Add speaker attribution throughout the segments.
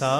Speaker 1: सा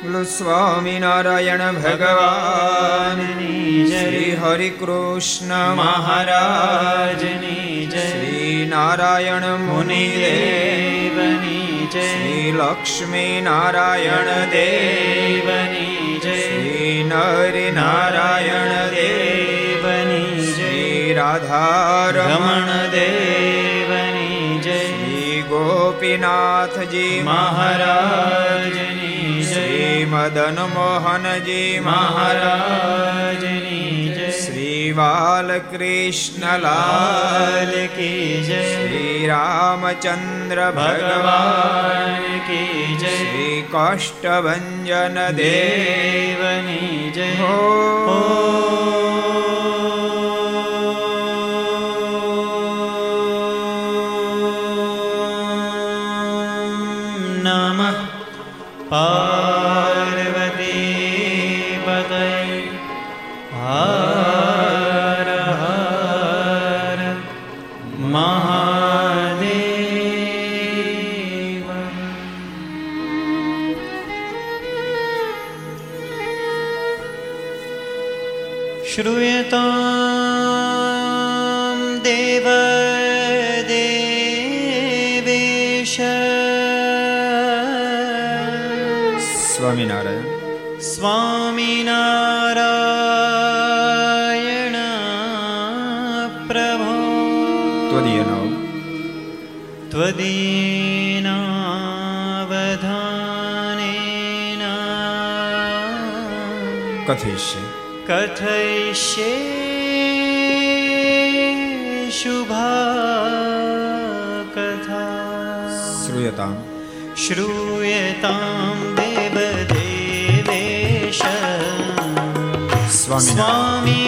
Speaker 1: સ્વામિનારાયણ ભગવાનની શ્રી હરિકૃષ્ણ મહારાજની જય શ્રી નારાયણ મુનિદેવની જય શ્રી લક્ષ્મી નારાયણ દેવની જય શ્રી નર નારાયણ દેવની શ્રી રાધારમણ દેવની જય શ્રી ગોપીનાથજી મહારાજની મદન મોહનજી મહારાજ શ્રી બાલકૃષ્ણ લાલ કી જય શ્રી રામચંદ્ર ભગવાન કી જય શ્રી કાષ્ટભન દેવની જય હો કથયિષ્ય
Speaker 2: કથયિષ્ય શુભા કથા
Speaker 1: શ્રૂયતામ
Speaker 2: શ્રૂયતામ દેવ દેવેશ
Speaker 1: સ્વામી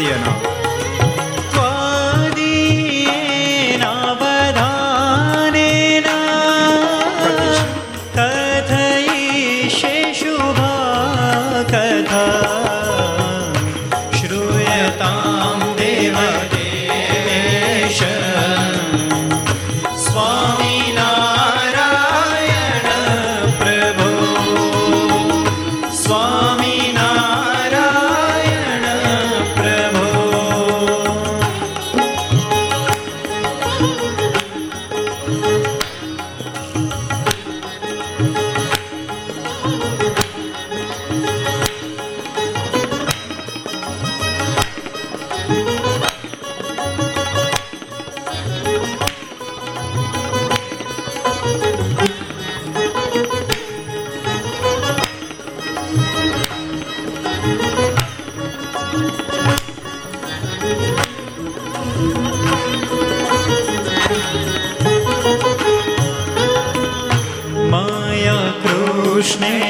Speaker 1: Iya. man.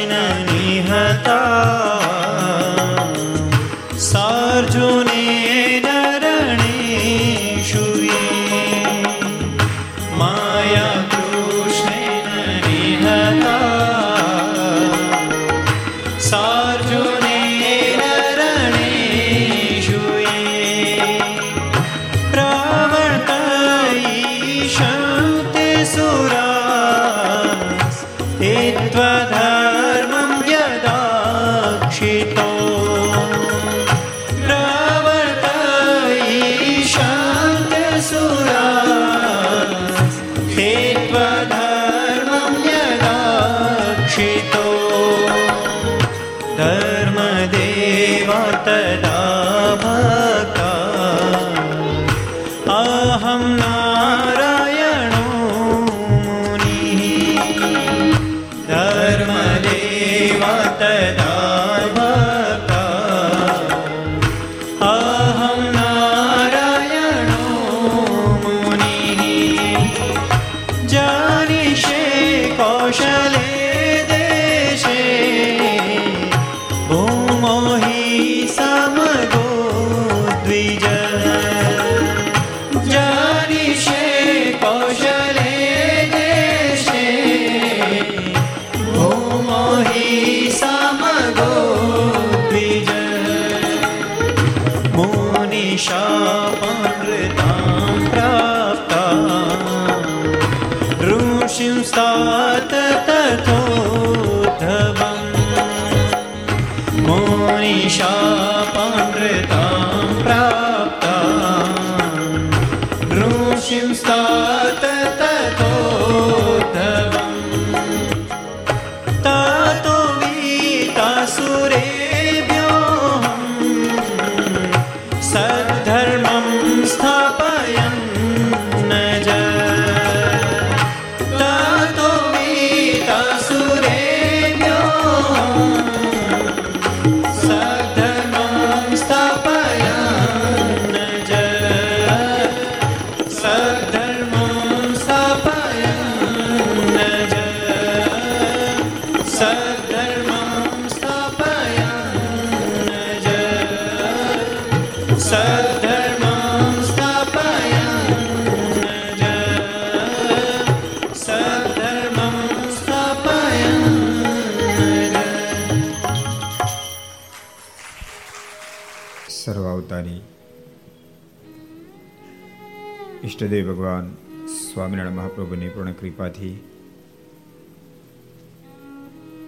Speaker 1: મહાપ્રભુની પૂર્ણ કૃપાથી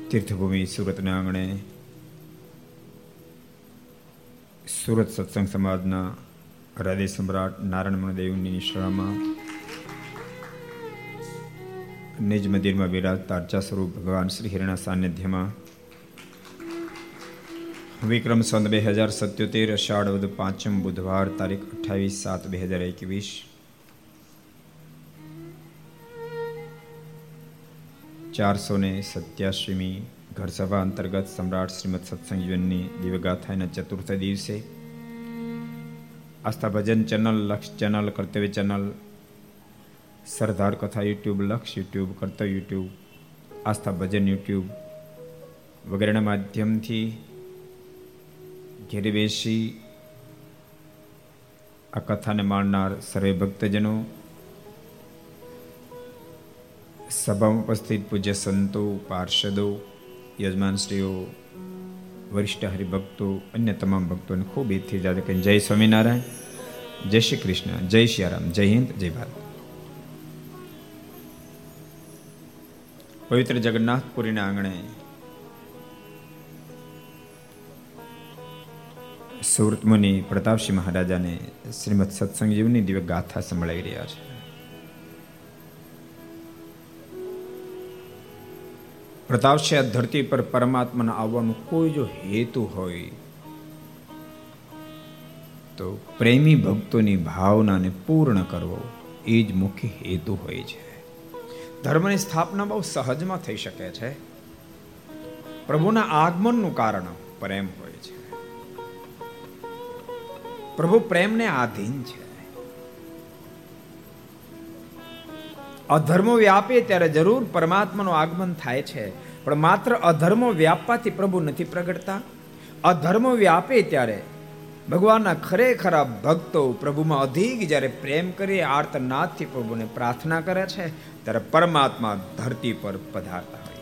Speaker 1: તીર્થભૂમિ સુરતના આંગણે સુરત સત્સંગ સમાજના
Speaker 2: હૃદય સમ્રાટ નારાયણ દેવની નિશ્રામાં નિજ મંદિરમાં વિરાજતા અર્ચા સ્વરૂપ ભગવાન શ્રી હિરણા સાનિધ્યમાં વિક્રમ સંત બે હજાર સત્યોતેર અષાઢ પાંચમ બુધવાર તારીખ અઠ્ઠાવીસ સાત બે હજાર એકવીસ ચારસો ને સત્યાસીમી ઘરસભા અંતર્ગત સમ્રાટ શ્રીમદ સત્સંગ જીવનની દિવ્યગાથાના ચતુર્થ દિવસે Aastha Bhajan channel Laksh channel Kartavya channel Sardar Katha YouTube Laksh YouTube કર્તવ્ય યુટ્યુબ આસ્થા ભજન યુટ્યુબ વગેરેના માધ્યમથી ઘેર બેસી આ કથાને માણનાર સર્વે ભક્તજનો સભામાં ઉપસ્થિત પૂજ્ય સંતો, પાર્ષદો, યજમાનશ્રીઓ, વરિષ્ઠ હરિભક્તો, અન્ય તમામ ભક્તોને ખૂબ એથી જાતે કહીને જય સ્વામિનારાયણ, જય શ્રી કૃષ્ણ, જય શ્રી રામ, જય હિન્દ, જય ભારત. પવિત્ર જગન્નાથપુરીના આંગણે સુરત મુનિ પ્રતાપસિંહ મહારાજાને શ્રીમદ સત્સંગ જીવની દિવ્ય ગાથા સંભળાવી રહ્યા છે. પ્રતાપસિંહ આ ધરતી પર પરમાત્માના આવવાનું કોઈ જો હેતુ હોય તો પ્રેમી ભક્તોની ભાવનાને પૂર્ણ કરવો એ જ મુખ્ય હેતુ હોય છે. ધર્મની સ્થાપના બહુ સહજમાં થઈ શકે છે. પ્રભુના આગમનનું કારણ પ્રેમ હોય છે. પ્રભુ પ્રેમને આધીન છે. અધર્મો વ્યાપે ત્યારે જરૂર પરમાત્માનું આગમન થાય છે. પણ માત્ર અધર્મો વ્યાપવાથી પ્રભુ નથી પ્રગટતા. અધર્મો વ્યાપે ત્યારે ભગવાનના ખરેખરા ભક્તો પ્રભુમાં અધિક જ્યારે પ્રેમ કરી આર્તનાથથી પ્રભુને પ્રાર્થના કરે છે, ત્યારે પરમાત્મા ધરતી પર પધારતા હોય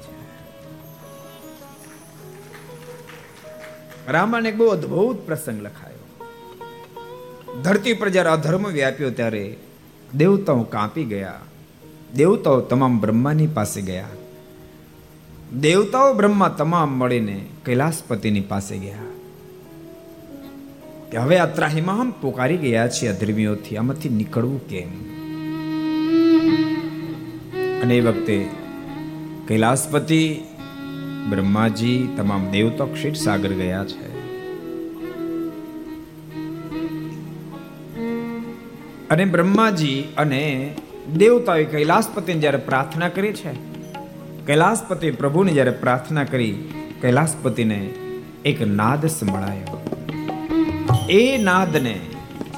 Speaker 2: છે. એક બહુ અદ્ભુત પ્રસંગ લખાયો. ધરતી પર જ્યારે અધર્મ વ્યાપ્યો ત્યારે દેવતાઓ કાપી ગયા. દેવતાઓ તમામ બ્રહ્માની પાસે ગયા. દેવતાઓ બ્રહ્મા તમામ મળીને કૈલાસપતિની પાસે ગયા. કે હવે આ ત્રાહીમાં હમ પોકારી ગયા છીએ અધર્મીઓથી આમાંથી નીકળવું કેમ? અને એ વખતે કૈલાસપતિ બ્રહ્માજી તમામ દેવતા ક્ષીર સાગર ગયા છે. અને બ્રહ્માજી અને દેવતાએ કૈલાસપતિને જ્યારે પ્રાર્થના કરી છે, કૈલાસપતિ પ્રભુને જ્યારે પ્રાર્થના કરી, કૈલાસપતિને એક નાદ સંભળાયો. એ નાદને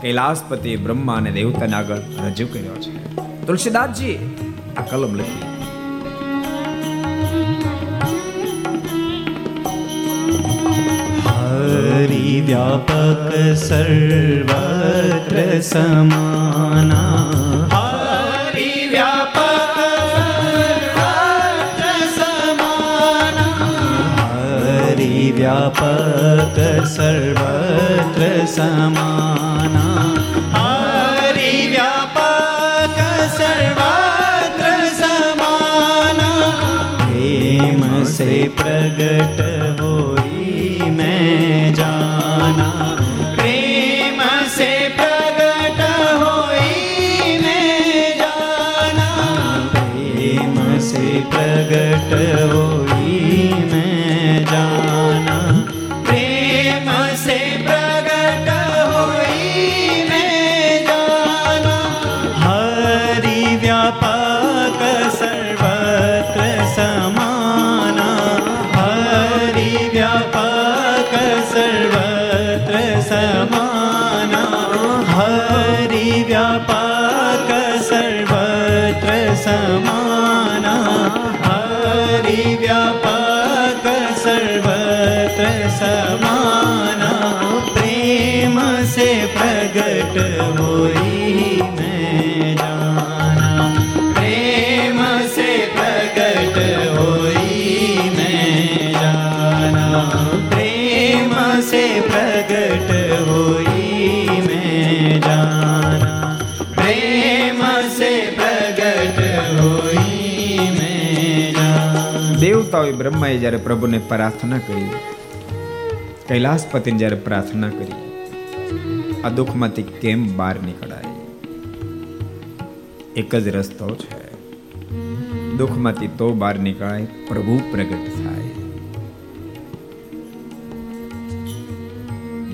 Speaker 2: કૈલાસપતિ બ્રહ્મા અને દેવતાને આગળ રજૂ કર્યો છે. તુલસીદાસજી, આ કલમ લખી.
Speaker 1: व्यापक सर्वत्र સમાના व्यापक सर्वत्र समाना हरि व्यापक सर्वत्र समाना प्रेम से प्रगट होई मैं जाना
Speaker 2: બ્રહ્માએ જ્યારે પ્રભુને પ્રાર્થના કરી, કૈલાસપતિને જ્યારે પ્રાર્થના કરી, આ દુઃખમાંથી કેમ બહાર નીકળાય? એક જ રસ્તો છે. દુઃખમાંથી તો બહાર નીકળાય, પ્રભુ પ્રગટ થાય.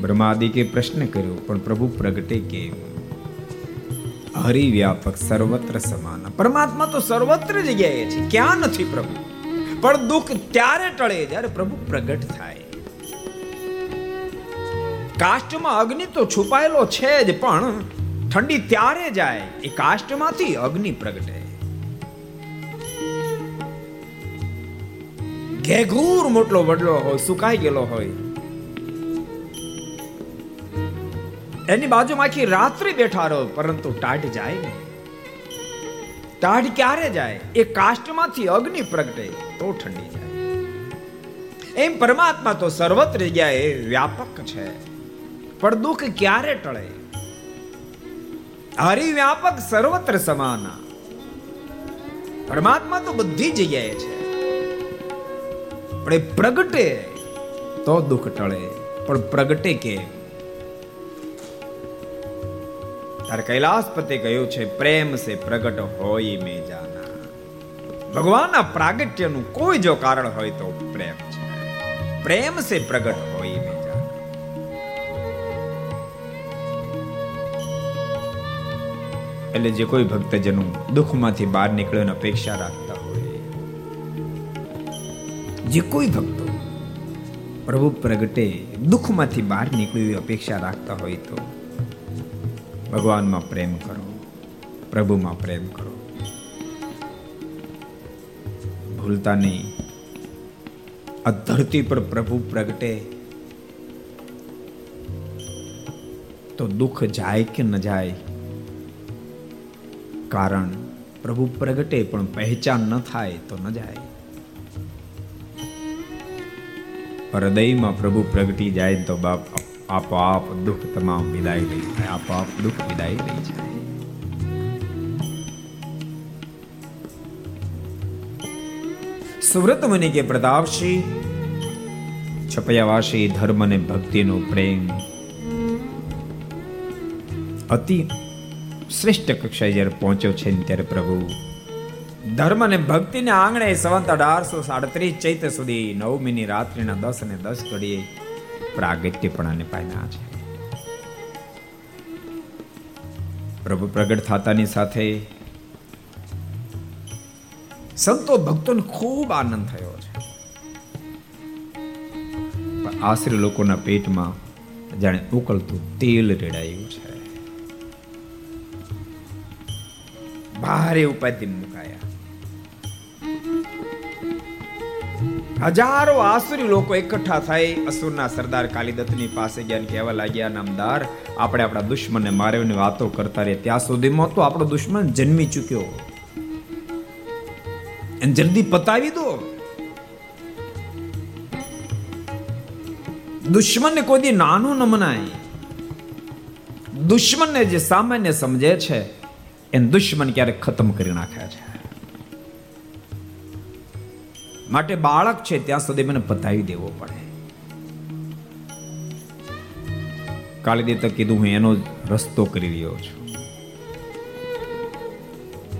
Speaker 2: બ્રહ્માદિકે પ્રશ્ન કર્યો, પણ પ્રભુ પ્રગટે કેમ? હરિવ્યાપક સર્વત્ર સમાન. પરમાત્મા તો સર્વત્ર જગ્યાએ છે. ક્યાં નથી પ્રભુ? પણ દુઃખ ત્યારે ટળે જ્યારે પ્રભુ પ્રગટ થાય. કાષ્ટમાં અગ્નિ તો છુપાયેલો છે જ, પણ ઠંડી ત્યારે જાય એ કાષ્ટમાંથી અગ્નિ પ્રગટે. ઘેઘૂર મોટલો વડલો હોય, સુકાઈ ગયેલો હોય. એની બાજુમાં આખી રાત્રિ બેઠા રહો, પરંતુ ટાટ જાય ને ટાઢ ક્યારે જાય? એ કાષ્ટમાંથી અગ્નિ પ્રગટે, તો ઠંડી જાય. એમ પરમાત્મા તો સર્વત્ર જગ્યાએ વ્યાપક છે. પણ દુઃખ ક્યારે ટળે? હરિવ્યાપક સર્વત્ર સમાના. પરમાત્મા તો બધી જગ્યાએ છે. પણ એ પ્રગટે, તો દુઃખ ટળે. પણ પ્રગટે કે તારે કૈલાસપતિ કહ્યું છે, પ્રેમ સે પ્રગટ હોય મે જાના. ભગવાનના પ્રાગટ્યનું કોઈ જો કારણ હોય તો પ્રેમ છે. પ્રેમ સે પ્રગટ હોય મે એટલે જે કોઈ ભક્તજનો દુઃખમાંથી બહાર નીકળવાની અપેક્ષા રાખતા હોય, જે કોઈ ભક્તો પ્રભુ પ્રગટે દુઃખમાંથી બહાર નીકળવી અપેક્ષા રાખતા હોય તો ભગવાનમાં પ્રેમ કરો. પ્રભુમાં પ્રેમ કરો. ભૂલતા નહીં. આ ધરતી પર પ્રભુ પ્રગટે. તો દુઃખ જાય કે ન જાય? કારણ પ્રભુ પ્રગટે પણ પહેચાન ન થાય તો ન જાય. હૃદયમાં પ્રભુ પ્રગટી જાય તો બાપ આપોઆપ દુઃખ તમામ વિદાય લઈ જાય, આપોઆપ દુઃખ વિદાય લઈ જાય. સુવ્રત મુનિ કે પ્રતાપસિંહ છપયાવાસી ધર્મ અને ભક્તિનો પ્રેમ અતિ શ્રેષ્ઠ કક્ષાએ જ્યારે પહોંચ્યો છે ને ત્યારે પ્રભુ ધર્મ અને ભક્તિને આંગણે સંવંત અઢારસો સાડત્રીસ ચૈત્ર સુધી નવમીની રાત્રિના દસ અને દસ ઘડીએ પ્રાગટ્યપણાને પામ્યા છે. પ્રભુ પ્રગટ થતાની સાથે સંતો ભક્તોને ખૂબ આનંદ થયો છે. આશરે લોકોના પેટમાં જાણે ઉકળતું તેલ રેડાયું છે. ભારે ઉપાધિ મુકાયા. હજારો આસુરી લોકો એકઠા થઈ અસુરના સરદાર કાલિદત્તની પાસે ગયા કહેવા લાગ્યા, નામદાર, આપણે આપણા દુશ્મનને મારવાની વાતો કરતા રહે ત્યાં સુધીમાં તો આપણો દુશ્મન જન્મી ચૂક્યો. જલ્દી પતાવી દો. દુશ્મનને કોઈ દી નાનું ન મનાય. દુશ્મનને જે સામાન્ય સમજે છે, એને દુશ્મન ક્યારેક ખતમ કરી નાખ્યા છે. માટે બાળક છે, ત્યાં સુધી મને પતાવી દેવો પડે. કાલિદાતે કીધું, હું એનો રસ્તો કરી રહ્યો છું.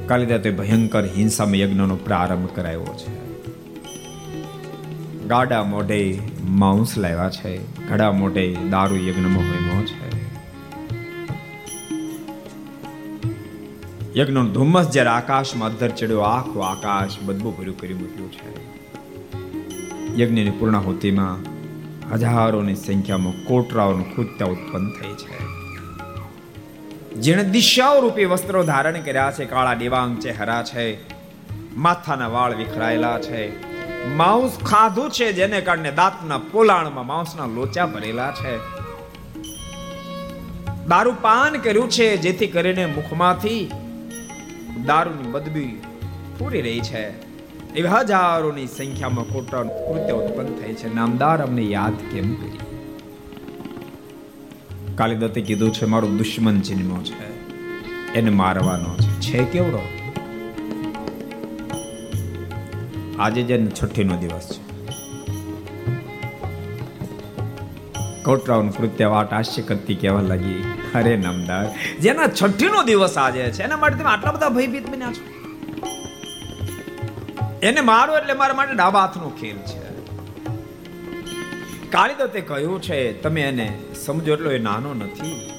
Speaker 2: કાલિદાતે ભયંકર હિંસામાં યજ્ઞનો પ્રારંભ કરાયો છે. ગાડા મોઢે માંસ લાવ્યા છે ઘડા મોઢે દારૂ યજ્ઞમાં હોમ્યો છે. યજ્ઞનો ધુમ્મસ જ્યારે આકાશમાં અધર ચડ્યો, આખું આકાશ બદબુ ભર્યું કરી મૂક્યું છે. યજ્ઞની પૂર્ણાહુતિમાં હજારોની સંખ્યામાં કોટરાઓનું કૃત્ય ઉત્પન્ન થઈ છે. જેણે દિશાઓ રૂપી વસ્ત્રો ધારણ કર્યા છે, કાળા દેવાંગ ચહેરા છે, માથાના વાળ વિખરાયેલા છે માંસ ખાધું છે જેને કારણે દાંતના પોલાણમાં માંસના લોચા ભરેલા છે. દારૂ પાન કર્યું છે જેથી કરીને મુખમાંથી દારૂની બદબી પૂરી રહી છે. એવી હજારોની સંખ્યામાં ખોટા કૃત્ય ઉત્પન્ન થઈ છે. નામદાર અમને યાદ કેમ કરી? કાલિદત્તે કીધું છે, મારો દુશ્મન જન્મ્યો છે. એને મારવાનો છે. છે કેવડો? આજે જે છઠ્ઠીનો દિવસ છે. કોટરાઓનું કૃત્ય વાટ આશ્ચર્ય કરતી કહેવા લાગી, અરે નામદાર, જેના છઠ્ઠી નો દિવસ આજે છે, એના માટે તમે આટલા બધા ભયભીત બન્યા છો. એને મારો એટલે મારા માટે ડાબા હાથનો ખેલ છે. કાળીદત્તે કહ્યું છે, તમે એને સમજો એટલો એ નાનો નથી.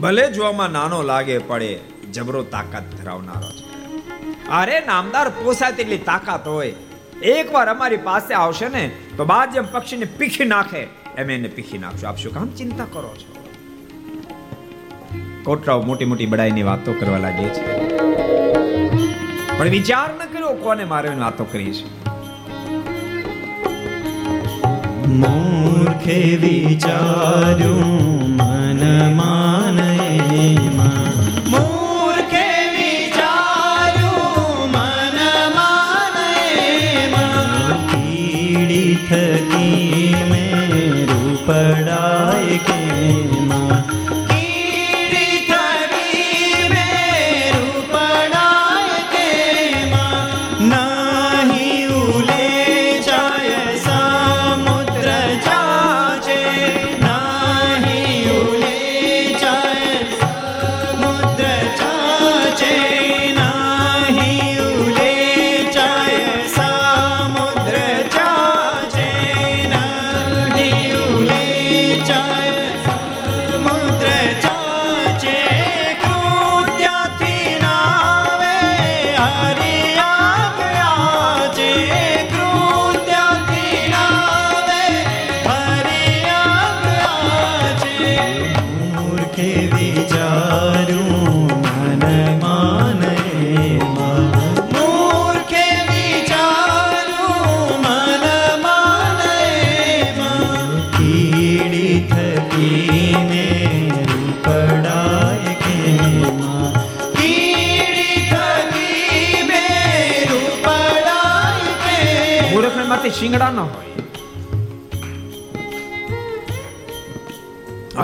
Speaker 2: ભલે જોવામાં નાનો લાગે પડે જબરો તાકાત ધરાવનારો છે. અરે, નામદાર પોસાય તેટલી તાકાત હોય. એકવાર અમારી પાસે આવશે ને, તો બાદ જેમ પક્ષીને પીખી નાખે. એમ એને પીખી નાખશો. આપ કામ ચિંતા કરો છો? કોટરાઓ મોટી મોટી બડાઈની વાતો કરવા લાગે છે. પણ વિચાર ન કોને મારે વાતો કરી છે
Speaker 1: મૂર્ખે વિચાર્યું મન માને મૂર્ખે વિચાર્યું મન માને કીડી થકી મેં રૂપડાય કે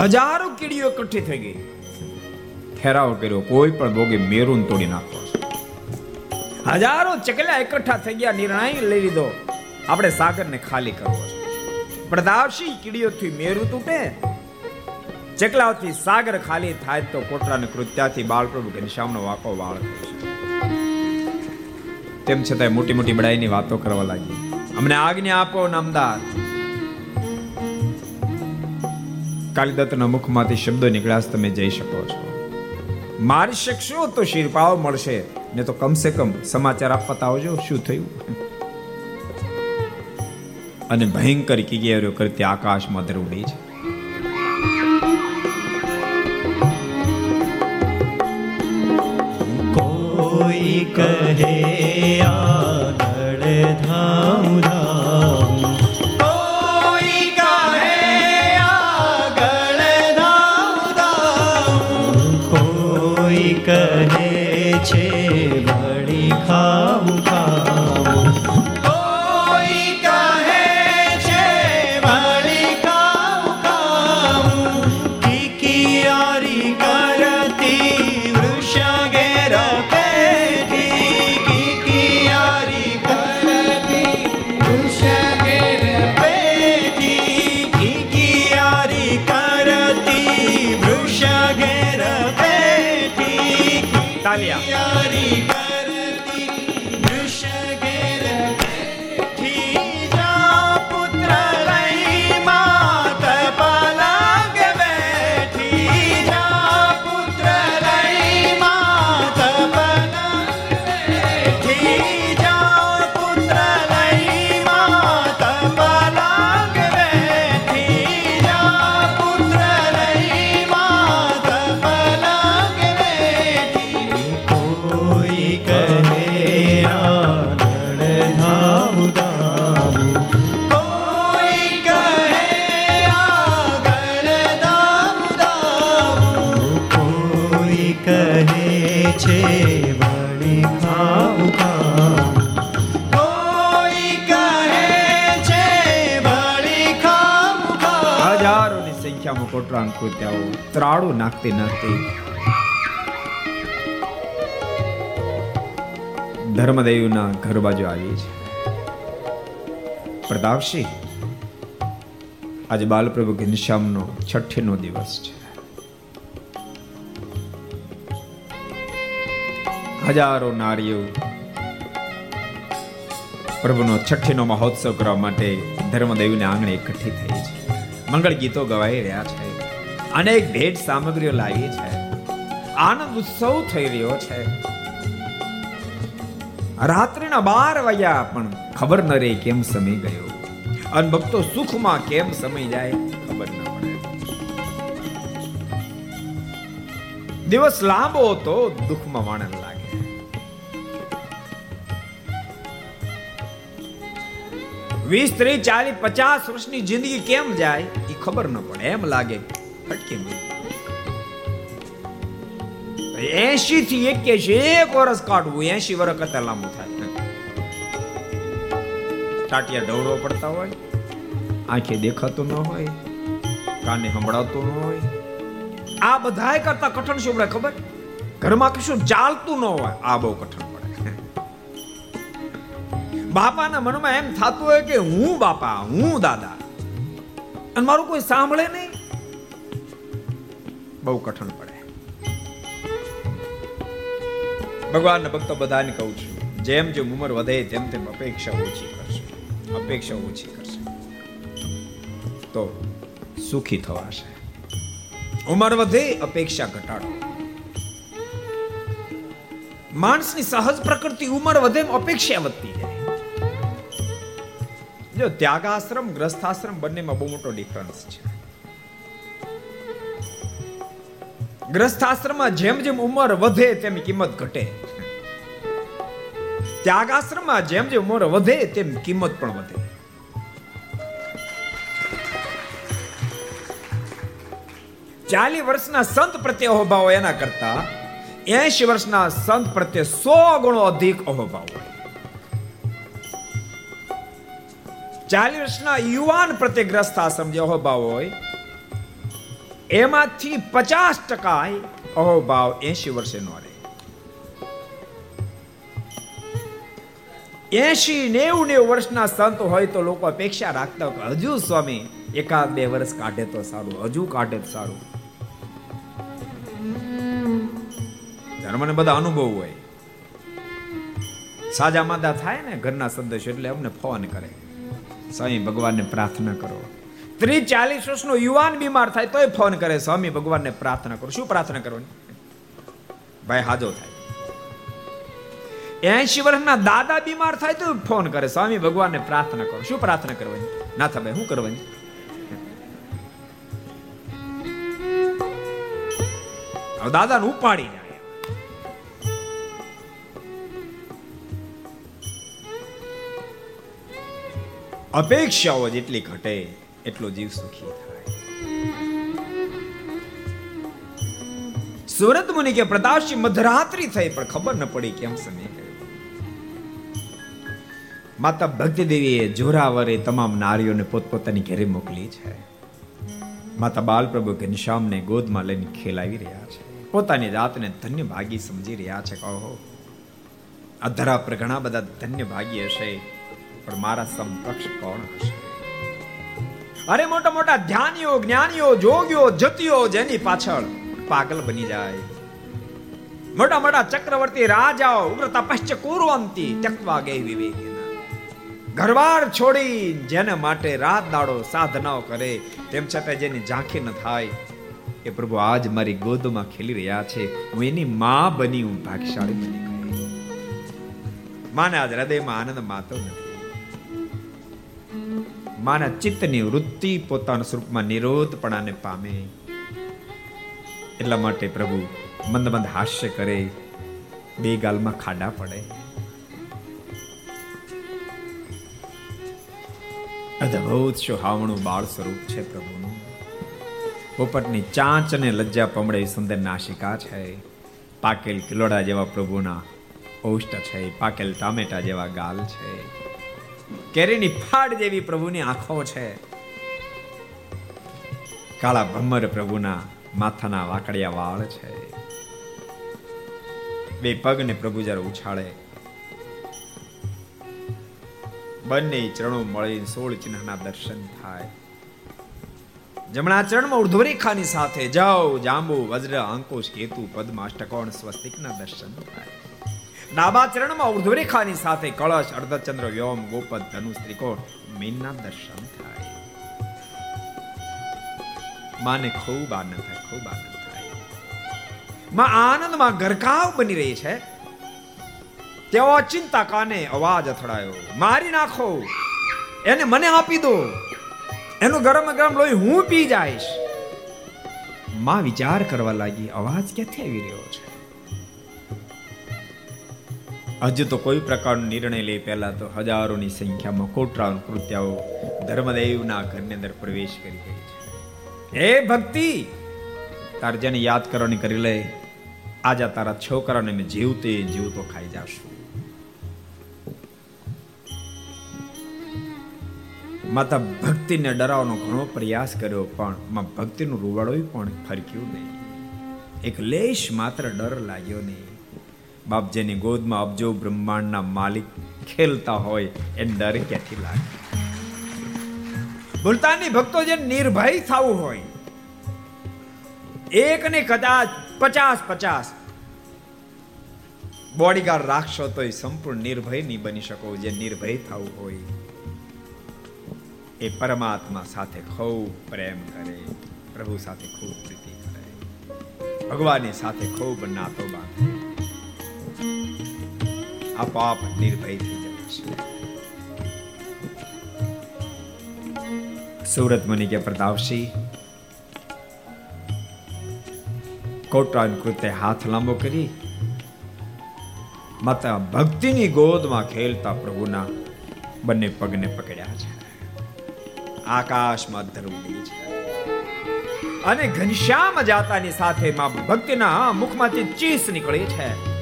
Speaker 2: હજારો કીડીઓ એકઠી થઈ ગઈ. ઠેરાવ કર્યો, કોઈ પણ ભોગે મેરુન તોડી નાખો. હજારો ચકલા એકઠા થઈ ગયા, નિર્ણય લઈ લીધો. આપણે સાગરને ખાલી કરવો છે. પ્રતાપસિંહ કીડીઓથી મેરુ તૂટે. ચકલાઓથી સાગર ખાલી થાય તો કોટરાને કૃત્યાથી બાળપ્રભુ ઘનશ્યામનો વાકો વાળ તેમ છતાંય મોટી મોટી બડાઈની વાતો કરવા લાગી. અમને આજ્ઞા આપો નામદાર કાલિદત્તના મુખમાંથી શબ્દો નીકળ્યા તમે જઈ શકો છો. મારી શકશો તો શિરપાઓ મળશે. ને તો કમસે કમ સમાચાર આપવા આવજો, શું થયું? અને ભયંકર કિગેરો કરતી આકાશમાં દર ઉડી છે
Speaker 1: કોઈ કહે આગળ ધામ
Speaker 2: કૃત્યાઓ ત્રાળું નાખતી નાખતી. ધર્મદેવના ઘર બાજુ આવી છે પ્રતાપસિંહ આજે બાલપ્રભુ ઘનશ્યામનો છઠ્ઠીનો દિવસ છે. હજારો નારીઓ પ્રભુનો છઠ્ઠીનો મહોત્સવ કરવા માટે ધર્મદેવને આંગણે એકઠી થઈ છે. મંગળ ગીતો ગવાઈ રહ્યા છે. અનેક ભેટ સામગ્રીઓ લાવી છે. આનંદ ઉત્સવ થઈ રહ્યો છે. રાત્રિના બાર વાગ્યા પણ ખબર ન રહી કેમ સમય ગયો. અને ભક્તો સુખમાં કેમ સમય જાય ખબર ન પડે. દિવસ લાંબો હતો દુઃખમાં માણસ લાગે. વીસ, ત્રીસ, ચાલીસ, પચાસ વર્ષની જિંદગી કેમ જાય એ ખબર ન પડે. એમ લાગે ફટકે એસી થી એક્યાસી એક વર્ષ કાઢવું એસી વર્ષ કરતા લાંબુ થાય. ટાટિયા ઢવડો પડતા હોય, આંખે દેખાતું ન હોય, કાને સંભળાતું ન હોય. આ બધાય કરતા કઠણ શું પડે ખબર? ઘરમાં કશું ચાલતું ન હોય, આ બહુ કઠણ પડે. બાપાના મનમાં એમ થતું હોય કે હું બાપા, હું દાદા. અને મારું કોઈ સાંભળે નહીં. બહુ કઠણ પડે. ભગવાનના ભક્તો બધાને કહું છું, જેમ જેમ ઉંમર વધે તેમ તેમ અપેક્ષા ઓછી કરશે. અપેક્ષા ઓછી કરશે. તો સુખી થવાશે ઉંમર વધે, અપેક્ષા ઘટાડો. માણસની સહજ પ્રકૃતિ ઉંમર વધે અપેક્ષા વધતી જાય જો ત્યાગાશ્રમ, ગ્રસ્થાશ્રમ બંનેમાં બહુ મોટો ડિફરન્સ છે. ગ્રસ્થાશ્રમમાં જેમ જેમ ઉંમર વધે તેમ કિંમત ઘટે. ત્યાગાશ્રમમાં જેમ જેમ ઉંમર વધે તેમ કિંમત પણ વધે. ચાલી વર્ષના સંત પ્રત્યે અહોભાવ એના કરતા એસી વર્ષના સંત પ્રત્યે સો ગણો અધિક અહોભાવ હોય. ચાલીસ વર્ષના યુવાન પ્રત્યે ગ્રસ્ત આશ્રમ જે અહોભાવ હોય એમાંથી પચાસ ટકા અહોભાવ એસી વર્ષે નો રહે. એસી નેવું નેવું વર્ષના સંત હોય તો લોકો અપેક્ષા રાખતા હજુ સ્વામી એકાદ બે વર્ષ કાઢે તો સારું, હજુ કાઢે તો સારું. ધર્મને બધા અનુભવ હોય. સાજા માદા થાય ને ઘરના સદસ્યો એટલે અમને ફોન કરે. સ્વામી ભગવાનને પ્રાર્થના કરો. ત્રીસ ચાલીસ વર્ષનો યુવાન બીમાર થાય તોય ફોન કરે સ્વામી ભગવાનને પ્રાર્થના કરો શું પ્રાર્થના કરવાની? ભાઈ, હાજો થાય. એસી વર્ષના દાદા બીમાર થાય તો ફોન કરે સ્વામી ભગવાનને પ્રાર્થના કરો. શું પ્રાર્થના કરવાની? ના થાય શું કરવાની? દાદાને ઉપાડી જાય. અપેક્ષાઓ જેટલી ઘટે. એટલો જીવ સુખી થાય. સુરત મુનિ કે પ્રતાપસિંહ મધરાત્રિ થઈ, પણ ખબર ન પડી કેમ સમય માતા ભક્તિ દેવીએ જોરાવરે તમામ નારીઓને પોતપોતાની ઘેરે મોકલી છે. માતા બાલપ્રભુ ઘનશ્યામને ગોદમાં લઈને ખેલાવી રહ્યા છે. પોતાની જાતને ધન્ય ભાગી સમજી રહ્યા છે. કહો આ ધરા પર ઘણા બધા ધન્ય ભાગી હશે, પણ મારા સમકક્ષ કોણ હશે? અરે મોટા મોટા ધ્યાનીઓ, જ્ઞાનીઓ, જોગીઓ, જતીઓ જેની પાછળ પાગલ બની જાય. મોટા મોટા ચક્રવર્તી રાજાઓ ઉગ્ર તપશ્ચ કુરવંતી ત્યક્વા ગઈ વિવેકીના. ઘરવાર છોડી જેને માટે રાત દાડો સાધનાઓ કરે, તેમ છતાં જેની ઝાંખી ન થાય. એ પ્રભુ આજ મારી ગોદમાં ખેલી રહ્યા છે. હું એની માં બની, હું ભાગ્યશાળી બની ગઈ. માને આજ હૃદયમાં આનંદ માતો નથી. માના ચિત્તની વૃત્તિ પોતાના સ્વરૂપમાં નિરોધપણાને પામે. એટલા માટે પ્રભુ મંદ મંદ હાસ્ય કરે. બે ગાલમાં ખાડા પડે. અદ્ભુત સુહાવણું બાળ સ્વરૂપ છે પ્રભુનું. પોપટની ચાંચ અને લજ્જા પમડે સુંદર નાશિકા છે. પાકેલ કિલોડા જેવા પ્રભુના ઓષ્ટ છે. પાકેલ ટામેટા જેવા ગાલ છે. કેરીની ફાડ જેવી પ્રભુની આંખો છે. કાળા ભમર પ્રભુના માથાના વાકડિયા વાળ છે. બે પગને પ્રભુ જ્યારે ઉછાળે. બંને ચરણો મળી સોળ ચિહ્નના દર્શન થાય. જમણા ચરણમાં ઉર્ધ્વરેખાની સાથે જાઓ, જાંબુ, વજ્ર, અંકુશ, કેતુ પદ્મ અષ્ટકોણ સ્વસ્તિકના દર્શન થાય. ડાબા ચરણમાં ઉર્ધ્વરેખાની સાથે કળશ, અર્ધચંદ્ર, વ્યોમ, ગોપદ, ધનુષ, ત્રિકોણ, મીનના દર્શન થાય. માને ખૂબ આનંદ થાય ખૂબ આનંદ થાય. માં આનંદમાં ગરકાવ બની રહી છે. તેઓ ચિંતા કાને અવાજ અથડાયો. મારી નાખો, એને મને આપી દો. એનું ગરમ ગરમ લોહી હું પી જઈશ. માં વિચાર કરવા લાગી, અવાજ ક્યાંથી આવી રહ્યો છે? હજુ તો કોઈ પ્રકારનો નિર્ણય લે પહેલા તો હજારોની સંખ્યામાં કોટરાઓ કૃત્યાઓ ધર્મદેવના ઘરની અંદર પ્રવેશ કરી ગઈ છે. હે ભક્તિ! તાર જેને યાદ કરવાની કરી લે. આજા તારા છોકરાને મેં જીવતે જીવતો ખાઈ જાશું. માતા ભક્તિને ડરાવવાનો ઘણો પ્રયાસ કર્યો, પણ માં ભક્તિનું રૂવાડો પણ ફરક્યું નહીં. એક લેશ માત્ર ડર લાગ્યો નહીં. બાપ જેની ગોદમાં અબજો બ્રહ્માંડના માલિક ખેલતા હોય એ ડર ક્યાંથી લાગે? ભૂલતાની ભક્તો જે નિર્ભય થવું હોય, એક ને કદાચ પચાસ પચાસ બોડીગાર્ડ રાખશો તો સંપૂર્ણ નિર્ભય નહીં બની શકો. જે નિર્ભય થવું હોય એ પરમાત્મા સાથે ખૂબ પ્રેમ કરે, પ્રભુ સાથે ખૂબ પ્રીતિ કરે, ભગવાનની સાથે ખૂબ નાતો બાંધે. આપોઆપ નિર્ભય થઈ જશે સુરત મની કે પ્રતાપસિંહ કોટાન કૃત્ય હાથ લાંબો કરી, માતા ભક્તિની ગોદમાં ખેલતા પ્રભુના બંને પગને પકડ્યા છે. આકાશમાં ધરુડી છે. અને ઘનશ્યામ જાતાની સાથે માં ભક્તિના મુખમાંથી ચીસ નીકળી છે.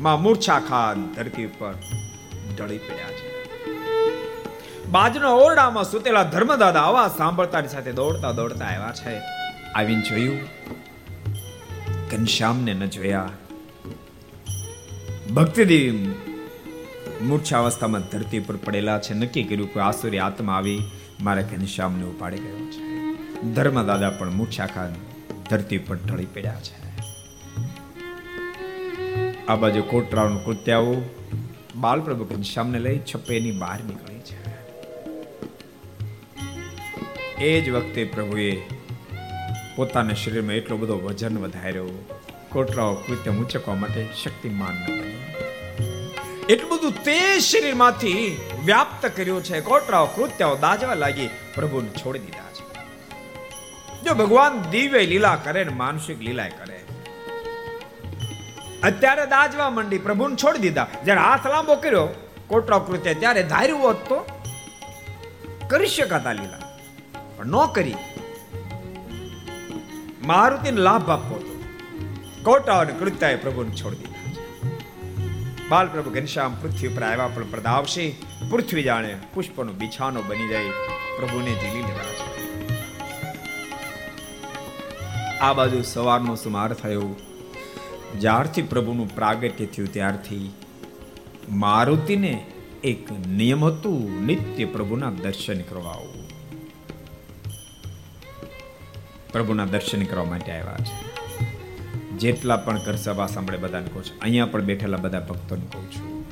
Speaker 2: માં મૂર્છા ખાન ધરતી ઉપર ઢળી પડ્યા છે. બાજુના ઓરડામાં સુતેલા ધર્મદાદા આવા સાંભળતાની સાથે દોડતા દોડતા આવ્યા છે. આવીને જોયું, ઘનશ્યામને ન જોયા. ભક્તિદેવી મૂર્છા અવસ્થામાં ધરતી પર પડેલા છે. નક્કી કર્યું કે આસુરી આત્મા આવી મારા ઘનશ્યામને ઉપાડી ગયો છે. ધર્મદાદા પણ મૂર્છા ખાન ધરતી પર ઢળી પડ્યા છે. આ બાજુ કોટરાવનું બાલ બાલપ્રભુ ઘનશ્યામને લઈ છપ્પેની બહાર નીકળે છે. એ જ વખતે પ્રભુએ પોતાના શરીરમાં એટલો બધો વજન વધાર્યો. કોટરાઓ કૃત્ય મૂચકવા માટે શક્તિમાન એટલું બધું તે શરીરમાંથી વ્યાપ્ત કર્યું છે. કોટરાઓ કૃત્યાઓ દાજવા લાગી પ્રભુને છોડી દીધા છે. જો ભગવાન દિવ્ય લીલા કરે ને માનસિક લીલા કરે અત્યારે દાજવા માંડી પ્રભુને છોડી દીધા. જ્યારે હાથ લાંબો કર્યો, કોટરા કૃત્ય ત્યારે ધાર્યું હોત તો કરી શકાતા લીલા. પણ ન કરી. મારુતિને લાભ આપવો હતો. કોટા અને કૃત્યાએ પ્રભુને છોડી દીધા બાલ પ્રભુ ઘનશ્યામ પૃથ્વી પર આવ્યા, પણ પ્રદાવશે. પૃથ્વી જાણે પુષ્પનો બિછાનો બની જાય. પ્રભુને ઝીલી લીધા આ બાજુ સવારનો સુમાર થયો. જ્યારથી પ્રભુનું પ્રાગટ્ય થયું, ત્યારથી મારુતિને એક નિયમ હતું, નિત્ય પ્રભુના દર્શન કરવા આવવું પ્રભુના દર્શન કરવા માટે આવ્યા છે. જેટલા પણ ઘર સભા સાંભળે બધાને કહું છું, અહીંયા પણ બેઠેલા બધા ભક્તોને કહું છું.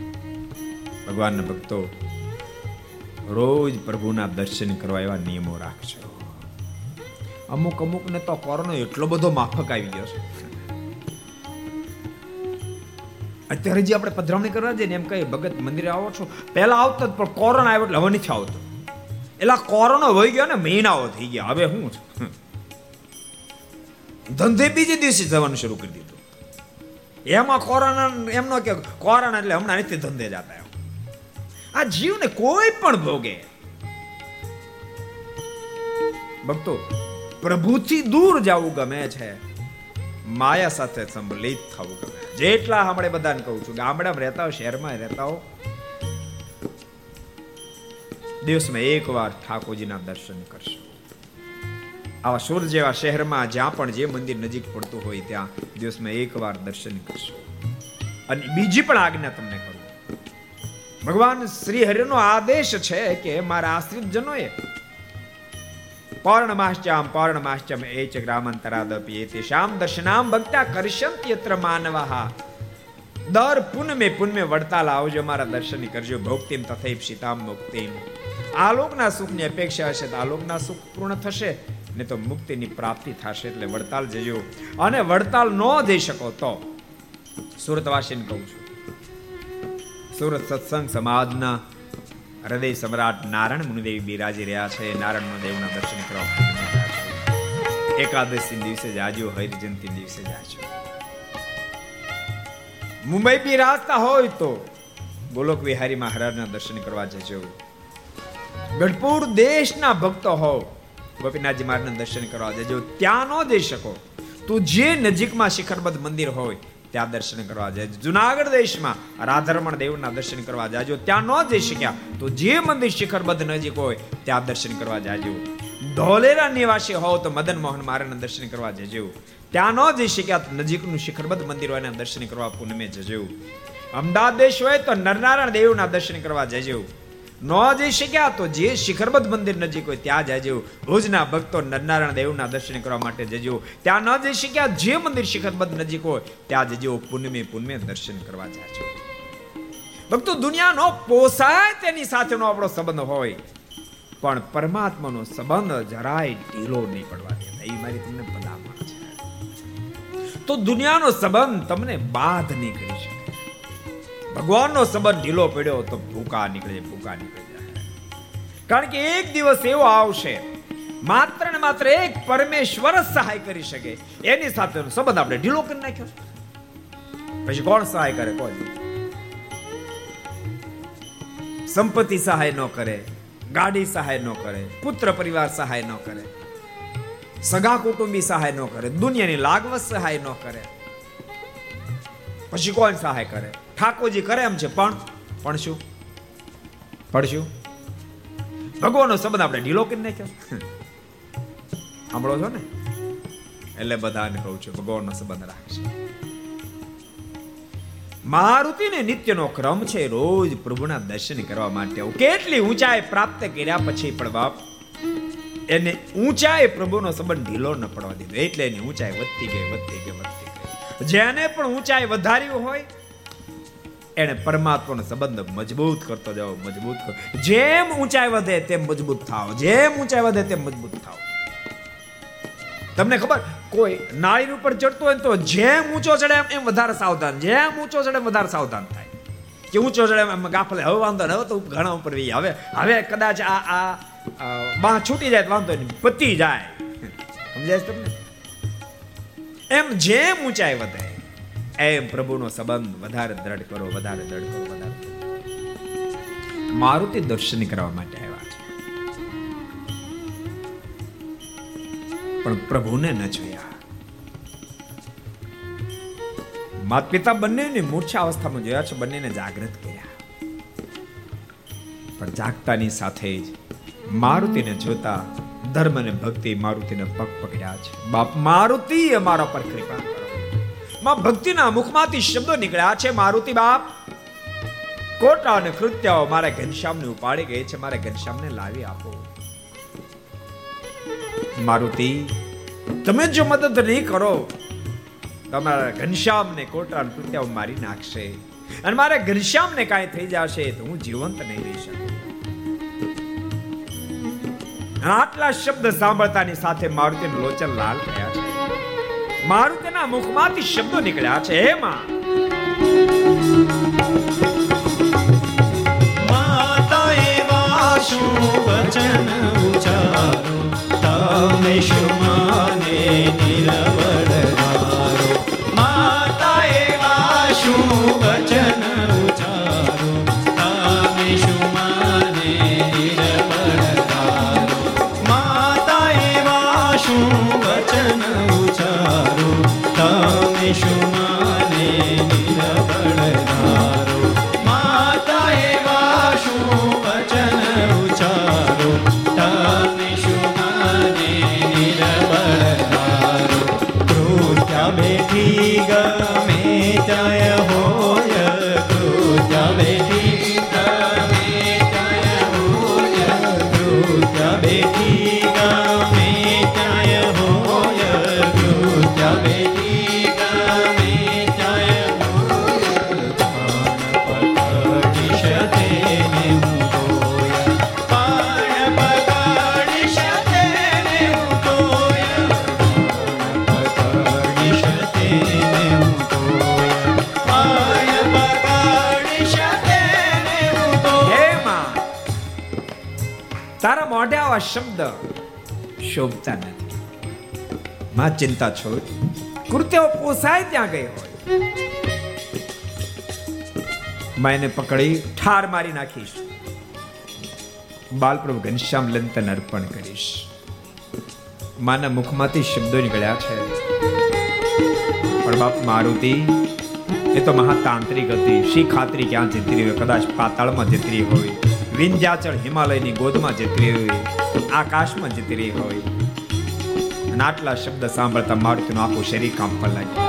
Speaker 2: ભગવાનના ભક્તો, રોજ પ્રભુના દર્શન કરવા એવા નિયમો રાખજો. અમુક અમુક ને તો કોરોનો એટલો બધો માફક આવી ગયો છે. અત્યારે જે આપણે પધરામણી કરવા જઈએ ને એમ કહીએ, ભગત, મંદિરે આવો છો. પહેલાં આવતો પણ કોરોના આવ્યો એટલે હવે નથી આવતો. એટલે કોરોના વહી ગયો ને, મહિનાઓ થઈ ગયા. હવે શું છે? ધંધે બીજે દિવસે જવાનું શરૂ કરી દીધું. એમાં કોરોના એમનો કે કોરોના એટલે હમણાં નથી ધંધે જતા આ જીવને કોઈ પણ ભોગે. ભક્તો, પ્રભુથી દૂર જવું ગમે છે. માયા સાથે સંબલિત થવું ગમે જેટલા હમણે બધાને કહું છું, ગામડામાં રહેતા હો શહેરમાં રહેતા હો દિવસમાં એકવાર ઠાકોરજીના દર્શન કરશો. આવા સુર જેવા શહેરમાં જ્યાં પણ જે મંદિર નજીક પડતું હોય, ત્યાં દિવસમાં એકવાર દર્શન કરશો. અને બીજી પણ આજ્ઞા તમને કરું. ભગવાન શ્રી હરિનો આદેશ છે કે મારા આશ્રિત જનોએ પૌર્ણમાશ્ચામ પૌર્ણમાશ્ચમ એ ચ ગ્રામાંતરાદપી તે શ્યામ દર્શનામ ભક્તા કરશંત યત્ર માનવાહ દર પુનમે પુનમે વડતાલ આવજો મારા દર્શન કરજો ભોક્તિમ તથૈપ સીતામ મુક્તિમ આલોકના સુખની અપેક્ષા હશે તો આલોકના સુખ પૂર્ણ થશે ને તો મુક્તિની પ્રાપ્તિ થશે એટલે વડતાલ જજો અને વડતાલ ન જઈ શકો તો સુરતવાસીને કહું છું સુરત સત્સંગ સમાજના હૃદય સમ્રાટ નારાયણ મુનિદેવ બિરાજી રહ્યા છે. નારાયણ મુનિદેવના દર્શન કરવા એકાદશી દિવસે જાજો હરિજયંતિ દિવસે જાજો મુંબઈ બિરાજતા હોય તો ગોલોક વિહારી મહારાજના દર્શન કરવા જજો. ગઢપુર દેશના ભક્તો હો ગોપીનાથજી મહારાજના દર્શન કરવા જજો. ત્યાં ન જઈ શકો. તો જે નજીકમાં શિખરબદ્ધ મંદિર હોય ત્યાં દર્શન કરવા જાય જુનાગઢ દેશમાં રાધારમણ દેવના દર્શન કરવા જાજો. ત્યાં ન જઈ શક્યા તો જે મંદિર શિખરબદ્ધ નજીક હોય ત્યાં દર્શન કરવા જાજો. ધોલેરા નિવાસી હોવ તો મદન મોહન મારાના દર્શન કરવા જજો. ત્યાં ન જઈ શક્યા નજીકનું શિખરબદ્ધ મંદિર હોય દર્શન કરવા પૂનમે જજો. અમદાવાદ દેશ હોય તો નરનારાયણ દેવના દર્શન કરવા જજો. ન જઈ શક્યા તો જે શિખરબદ્ધ મંદિર નજીક હોય ત્યાં જજો ભુજના ભક્તો નરનારાયણ દેવના દર્શન કરવા માટે જજો. ત્યાં ન જઈ શક્યા જે મંદિર શિખરબદ્ધ નજીક હોય, ત્યાં જજો પુનમે પુનમે દર્શન કરવા જાજો. ભક્તો, દુનિયાનો પોસાય તેની સાથેનો આપણો સંબંધ હોય. પણ પરમાત્માનો સંબંધ જરાય ઢીલો નહીં પડવા દે એ મારી તમને ભલામણ છે. તો દુનિયાનો સંબંધ તમને બાધ નહીં કરી શકે. ભગવાનનો સંબંધ ઢીલો પડ્યો તો ભૂકા નીકળે ભૂકા નીકળે કારણ કે એક દિવસ એવો આવશે, માત્ર ને માત્ર એક પરમેશ્વર જ સહાય કરી શકે. એની સાથે સંબંધ આપણે ઢીલો કરી નાખ્યો પછી કોણ સહાય કરે? કોણ સંપત્તિ સહાય ન કરે, ગાડી સહાય ન કરે, પુત્ર પરિવાર સહાય ન કરે, સગા કુટુંબી સહાય ન કરે, દુનિયાની લાગવત સહાય ન કરે. પછી કોણ સહાય કરે? ઠાકોરજી કરે એમ છે, પણ પણ શું? પણ શું? ભગવાનનો સંબંધ આપણે ઢીલો કરી નાખ્યો. સાંભળો છો ને? એટલે બધાને કહું છું, ભગવાનનો સંબંધ રાખશે. મારુતિને નિત્યનો ક્રમ છે, રોજ પ્રભુના દર્શન કરવા માટે કેટલી ઊંચાઈ પ્રાપ્ત કર્યા પછી પણ બાપ, એને ઊંચાઈ પ્રભુનો સંબંધ ઢીલો ન પડવા દીધો. એટલે એની ઊંચાઈ વધતી ગઈ વધતી ગઈ વધતી ગઈ. જેને પણ ઊંચાઈ વધારી હોય એને પરમાત્માનો સંબંધ મજબૂત કરતો જાઓ, મજબૂત કરો. જેમ ઊંચાઈ વધે તેમ મજબૂત થાવ જેમ ઊંચાઈ વધે તેમ મજબૂત થાવ તમને ખબર, કોઈ નાળી ઉપર ચડતો હોય તો જેમ ઊંચો ચડે એમ વધારે સાવધાન, જેમ ઊંચો ચડે વધારે સાવધાન થાય. કે ઊંચો ચડે એમ ગાફલે, હવે વાંધો હવે તો ઘણા ઉપર વી હવે હવે કદાચ આ આ બાહ છૂટી જાય વાંધો નહીં, પતી જાય. સમજાય તમને? એમ જેમ ઊંચાઈ વધે એમ પ્રભુનો સંબંધ વધારે દ્રઢ કરો, વધારે દ્રઢ કરો, વધારે મારુતિ દર્શન કરવા માટે આવ્યા છે. પણ પ્રભુને ન જોયા. માત પિતા બંનેને મૂર્છા અવસ્થામાં જોયા છે, બંનેને જાગૃત કર્યા. પણ જાગતાની સાથે જ મારુતિને જોતા ધર્મ અને ભક્તિ મારુતિને પગ પકડ્યા છે. બાપ, મારુતિ અમારા પર કૃપા કરો. માં ભક્તિના મુખમાંથી શબ્દો નીકળ્યા છે, મારુતિ બાપ. કોટા અને કૃત્યાઓ મારા ઘનશ્યામને ઉપાડી ગઈ છે, મારા ઘનશ્યામને લાવી આપો. મારુતિ, તમે જો મદદ નહીં કરો, તમારા ઘનશ્યામને કોટા અને કૃત્યાઓ મારી નાખશે અને મારા ઘનશ્યામને કાંઈ થઈ જશે તો હું જીવંત નહીં રહી શકું. આટલા શબ્દ સાંભળતાની સાથે મારુતિ લોચન લાલ થયા છે. મારુતિના મુખમાંથી શબ્દો નીકળ્યા છે એમાં
Speaker 1: માતા એવા શું વચન ઉચારો તમે શું માને નિરબળવારો
Speaker 2: શબ્દ શોભતા નથી. માં ચિંતા છોડ કૃત્યો પોસાય ત્યાં ગઈ હોય. માં પકડી, ઠાર મારી નાખીશ. બાલપ્રભુ ઘનશ્યામ લંતન અર્પણ કરીશ. માના મુખમાંથી શબ્દો નીકળ્યા છે. પણ બાપ મારુતિ, એ તો મહાતાંત્રિક હતી. શી ખાતરી ક્યાં જીતરી હોય કદાચ પાતાળમાં જીતરી હોય. વિંધ્યાચળ હિમાલયની ગોદમાં જતી હોય, આકાશમાં જતી રહી હોય. અને આટલા શબ્દ સાંભળતા મારુતિનું આખું શરીર કાંપવા લાગ્યું.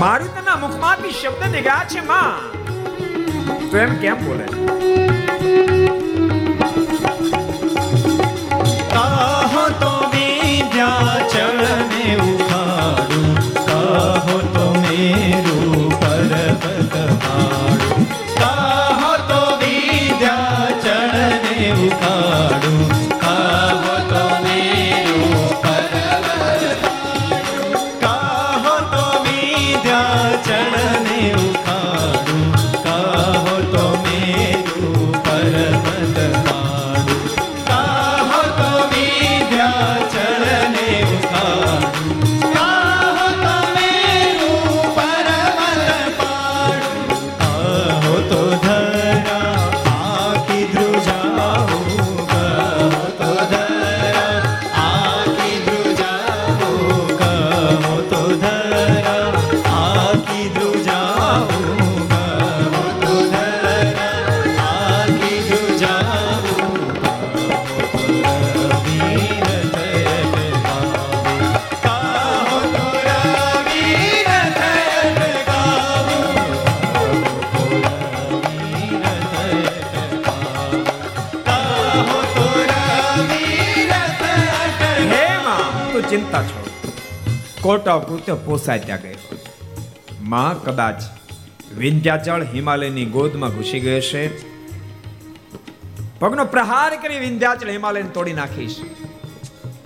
Speaker 2: મારુતિના મુખમાંથી શબ્દ નીકળ્યા છે, માં. તો એમ કેમ બોલે છે?
Speaker 1: તો વિંધ્યાચળ
Speaker 2: ಹಾಡು કોટા કૃત્ય પોસાત્યા ગયો માં કદાચ વિંધ્યાચળ હિમાલયની ગોદમાં ઘૂસી ગયો છે પગનો પ્રહાર કરી વિંધ્યાચળ હિમાલયને તોડી નાખીશ.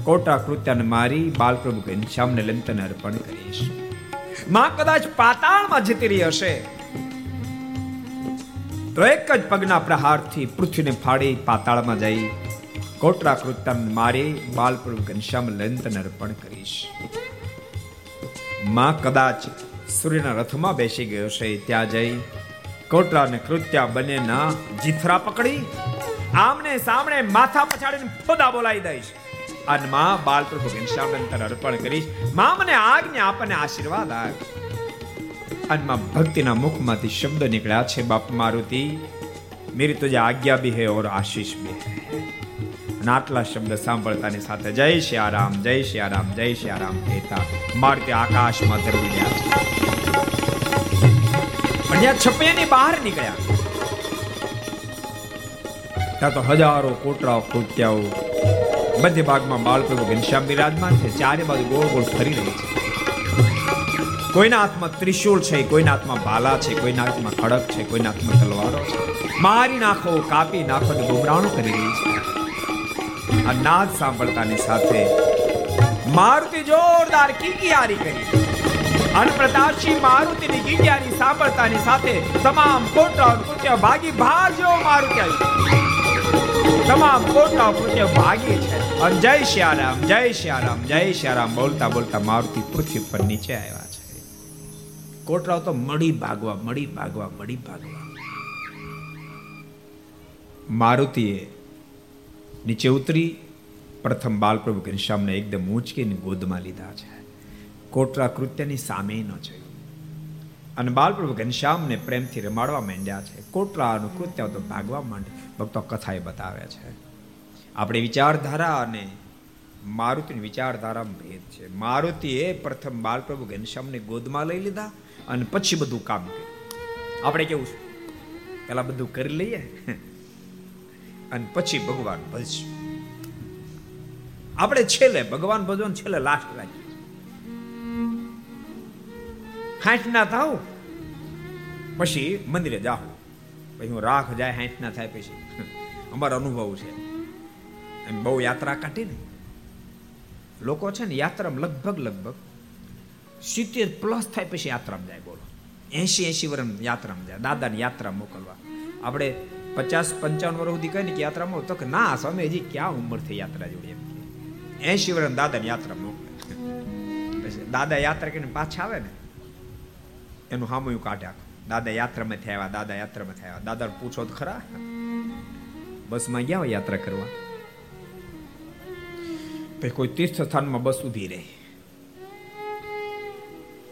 Speaker 2: કોટા કૃત્યને મારી બાલપ્રભુ ઘનશ્યામને લંતન અર્પણ કરીશ. માં કદાચ પાતાળમાં જતી રહી હશે. તો એક જ પગના પ્રહારથી પૃથ્વીને ફાડી પાતાળમાં જઈ કોટરા કૃત્યને મારી બાલપ્રભુ ઘનશ્યામ લંતન અર્પણ કરીશ. માં કદાચ સૂર્યના રથમાં બેસી ગયો છે, ત્યાં જઈ કોટરા ને કૃત્યા બંનેના જીથરા પકડી. આમને સામને માથા પછાડીને ફોદા બોલાવી દઈશ. અને માં બાલ પ્રભુ ઘનશ્યામ અર્પણ કરીશ. માં મને આજ્ઞા આપણને આશીર્વાદ આપ. અને માં ભક્તિના મુખમાંથી શબ્દ નીકળ્યા છે, બાપ મારુતિ, મેરી તુજે આજ્ઞા બી હે ઓર આશીષ બી હે. અને આટલા શબ્દ સાંભળતાની સાથે જય શ્રી રામ જય શ્રી રામ જય શ્રી રામ કહેતા મારતે આકાશમાં ધરવી ગયા. પણ જ્યાં છપેની બહાર નીકળ્યા. ત્યાં તો હજારો કોટરાઓ કૃત્યાઓ બધી ભાગમાં બાળકો ઘનશ્યામ બિરાજમાન છે, ચારે બાજુ ગોળ ગોળ ફરી રહી છે. કોઈના હાથમાં ત્રિશૂળ છે, કોઈના હાથમાં ભાલા છે, કોઈના હાથમાં ખડક છે, કોઈના હાથમાં તલવારો છે. મારી નાખો, કાપી નાખો ને ગુમરાણું કરી રહી છે. આ નાદ સાંભળતાની સાથે મારુતિ જોરદાર કિકિયારી કરી. અને પ્રતાપસિંહ મારુતિની કિકિયારી સાંભળતાની સાથે તમામ કોટા કૃત્ય ભાગી ભાગ્યો મારુતિ આવી. તમામ કોટા કૃત્ય ભાગી છે. અને જય શ્યારામ જય શ્યારામ જય શ્યારામ. બોલતા બોલતા મારુતિ પૃથ્વી પર નીચે આવ્યા છે. કોટરાઓ તો મળી ભાગવા મળી ભાગવા મળી ભાગવા. મારુતિએ નીચે ઉતરી પ્રથમ બાલપ્રભુ ઘનશ્યામને એકદમ ઊંચકીને ગોદમાં લીધા છે. કોટરા કૃત્યની સામે ન જોયું. અને બાલપ્રભુ ઘનશ્યામને પ્રેમથી રમાડવા માંડ્યા છે. કોટરાનું કૃત્ય તો ભાગવા માંડે, ભક્તો કથાએ બતાવે છે. આપણી વિચારધારા અને મારુતિની વિચારધારામાં ભેદ છે. મારુતિએ પ્રથમ બાલપ્રભુ ઘનશ્યામને ગોદમાં લઈ લીધા અને પછી બધું કામ કર્યું. આપણે કેવું પેલા બધું કરી લઈએ. અને પછી ભગવાન ભજશું. આપણે છેલ્લે, ભગવાન ભજવાનું છેલ્લે લાસ્ટ રાખીએ. હાંઠ ના થાવ, પછી મંદિરે જાઓ. પછી હું રાખ જાય, હાંઠ ના થાય પછી. અમારો અનુભવ છે. એમ બહુ યાત્રા કાઢી ને. લોકો છે ને યાત્રામાં લગભગ લગભગ સિત્તેર પ્લસ થાય પછી યાત્રામાં જાય બોલો. એસી એસી વર્ષ યાત્રામાં જાય. દાદાની યાત્રા મોકલવા. આપણે પચાસ પંચાવન વર્ષ સુધી કઈ ને કે યાત્રામાં તો કે ના, સ્વામી, હજી ક્યાં ઉંમર થઈ યાત્રા જોડી એમ એસી વર્ષ દાદાની યાત્રા મોકલે. પછી દાદા યાત્રા કરીને પાછા આવે ને, એનું હામયું કાઢે આખું. દાદા યાત્રામાં થયા દાદા યાત્રામાં થયા દાદા પૂછો તો ખરા. બસમાં ગયા હોય યાત્રા કરવા? પછી કોઈ તીર્થ સ્થાનમાં બસ ઊભી રહે.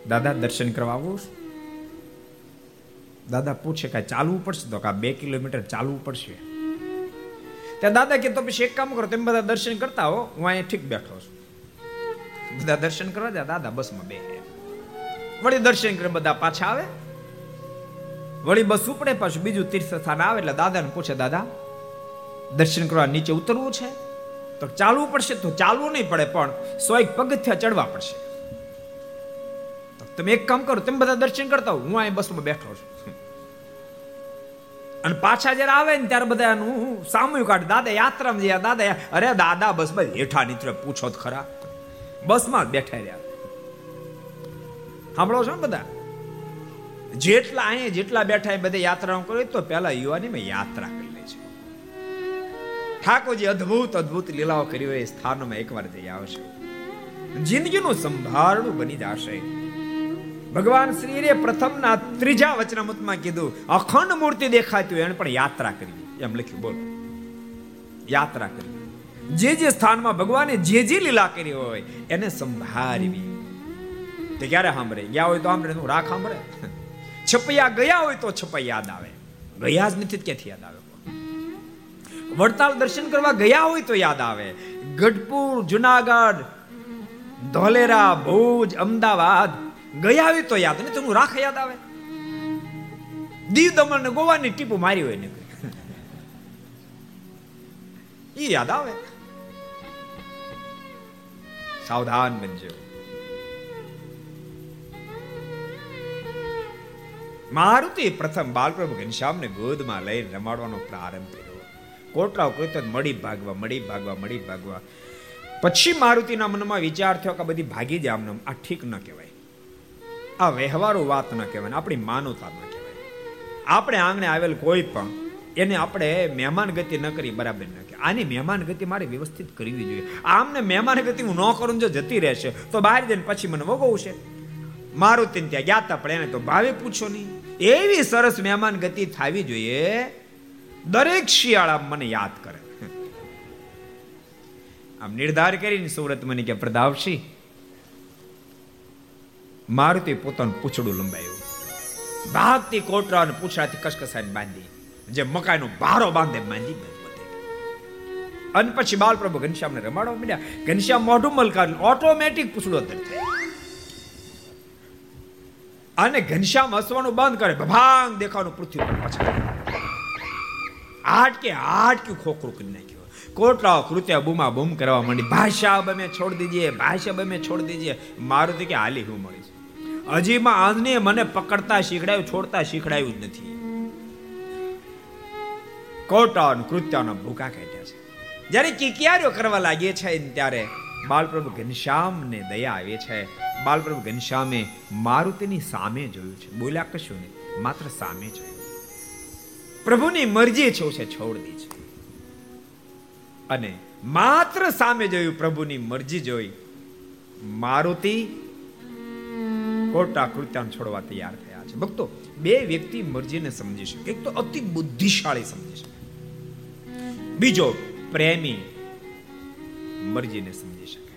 Speaker 2: દાદા દર્શન કરવા આવું દાદા પૂછે કે ચાલવું પડશે? તો કે બે કિલોમીટર ચાલવું પડશે. ત્યાં દાદા કે તો પછી એક કામ કરો, તમે બધા દર્શન કરતા હો, હું અહીંયા ઠીક બેઠો છું. બધા દર્શન કરવા જાય, દાદા બસમાં બે વળી દર્શન કરે બધા પાછા આવે. વળી બસ ઉપડે, પાછું બીજું તીર્થ સ્થાન આવે, એટલે દાદાને પૂછે, દાદા, દર્શન કરવા નીચે ઉતરવું છે? તો ચાલવું પડશે તો ચાલવું નહીં પડે, પણ સો એક પગથિયા ચડવા પડશે. તમે એક કામ કરો, તમે બધા દર્શન કરતા હો અહીં બસમાં બેઠો છું. અને પાછા જયારે આવે ને ત્યારે બધા એનું સામૂહિક કાઢ, દાદા, યાત્રામાં જયા દાદા અરે, દાદા, બસ બસ, હેઠા નીચે પૂછો તો ખરા. બસમાં જ બેઠા રહ્યા. સાંભળો છો ને બધા? જેટલા અહીંયા જેટલા બેઠા એ બધા યાત્રા કરી, તો પેલા યુવાનીમાં યાત્રા કરી લે છે. ઠાકોરજી અદ્ભુત અદ્ભુત લીલાઓ કરી હોય એ સ્થાનોમાં એકવાર જઈ આવશે. જિંદગીનું સંભારણું બની જશે. ભગવાન શ્રીએ પ્રથમના ત્રીજા વચનામૃતમાં કીધું, અખંડ મૂર્તિ દેખાતી હોય એને પણ યાત્રા કરવી. એમ લખ્યું, બોલો. યાત્રા કરવી. જે જે સ્થાનમાં ભગવાને જે જે લીલા કરી હોય એને સંભાળવી. તે ક્યારે સાંભળે? ગયા હોય તો સાંભળે હું રાખ સાંભળે? છપૈયા ગયા હોય તો છપૈયા યાદ આવે. ગયા જ નથી ક્યાંથી યાદ આવે? વડતાલ દર્શન કરવા ગયા હોય તો યાદ આવે. ગઢપુર, જુનાગઢ, ધોલેરા, ભુજ, અમદાવાદ ગયા આવી તો યાદ. નહીં તો રાખ યાદ આવે. દીવ દમણ ને ગોવાની ટીપુ મારી હોય ને એ યાદ આવે. સાવધાન બનજો. મારુતિ પ્રથમ બાલપ્રભુ ઘનશ્યામને ગોદમાં લઈને રમાડવાનો પ્રારંભ કર્યો. કોઈ તો મળી ભાગવા મળી ભાગવા મળી ભાગવા. પછી મારુતિના મનમાં વિચાર થયો કે બધી ભાગી જાય આમને આ ઠીક ન કહેવાય. આ વ્યવહારો વાત ન કહેવાય આપણી માનવતા ન કહેવાય. આપણે આંગણે આવેલ કોઈ પણ, એને આપણે મહેમાન ગતિ ન કરી, બરાબર ન કે આની મહેમાન ગતિ મારે વ્યવસ્થિત કરવી જોઈએ. આમને મહેમાન ગતિ હું ન કરું જો જતી રહેશે, તો બહાર જઈને પછી મને વગવું છે મારું ત્યાં ગયા હતા પણ એને તો ભાવે પૂછો નહીં. એવી સરસ મહેમાન ગતિ થવી જોઈએ, દરેક શિયાળા મને યાદ કરે. આમ નિર્ધાર કરીને સુરત મને કે પ્રદાવશી મારુતિ પોતાનું પૂછડું લંબાયું. ભાગતી કોટરા અને પૂછડાથી કસકસાઈને બાંધી. જે મકાઈનો ભારો બાંધે બાંધી અને પછી બાલપ્રભુ ઘનશ્યામને રમાડવા માંડ્યા. ઘનશ્યામ મોઢું મલકાર ઓટોમેટિક પૂછડો અંદર અને ઘનશ્યામ હસવાનું બંધ કરે. ભભાંગ દેખાવાનું પૃથ્વી પર પાછા હાટકે હાટક્યું ખોખરું કરી નાખ્યું. કોટરાઓ કૃત્ય બૂમા બૂમ કરવા માંડી. ભાષા બમે છોડ દીજીએ ભાષા બમે છોડ દીજીએ મારું કે હાલી હું મળીશ? હજી માં આંધને મને પકડતા શીખડાયું, છોડતા શીખડાયું જ નથી. કોટા કૃત્યનો ભૂકા કાઢ્યા છે. જ્યારે કિકિયારીઓ કરવા લાગીએ છે, ત્યારે બાલપ્રભુ ઘનશ્યામને દયા આવે છે. બાલપ્રભુ ઘનશ્યામે મારુતિની સામે જોયું છે. બોલ્યા, કશું નહીં, માત્ર સામે જોયું પ્રભુની મરજી છે છે છોડી છે. અને માત્ર સામે જોયું પ્રભુની મરજી જોઈ મારુતિ કોટા કૃત્યાન છોડવા તૈયાર થયા છે. ભક્તો, બે વ્યક્તિ મરજીને સમજી શકે. એક તો અતિ બુદ્ધિશાળી સમજી શકે. બીજો, પ્રેમી મરજીને સમજી શકે.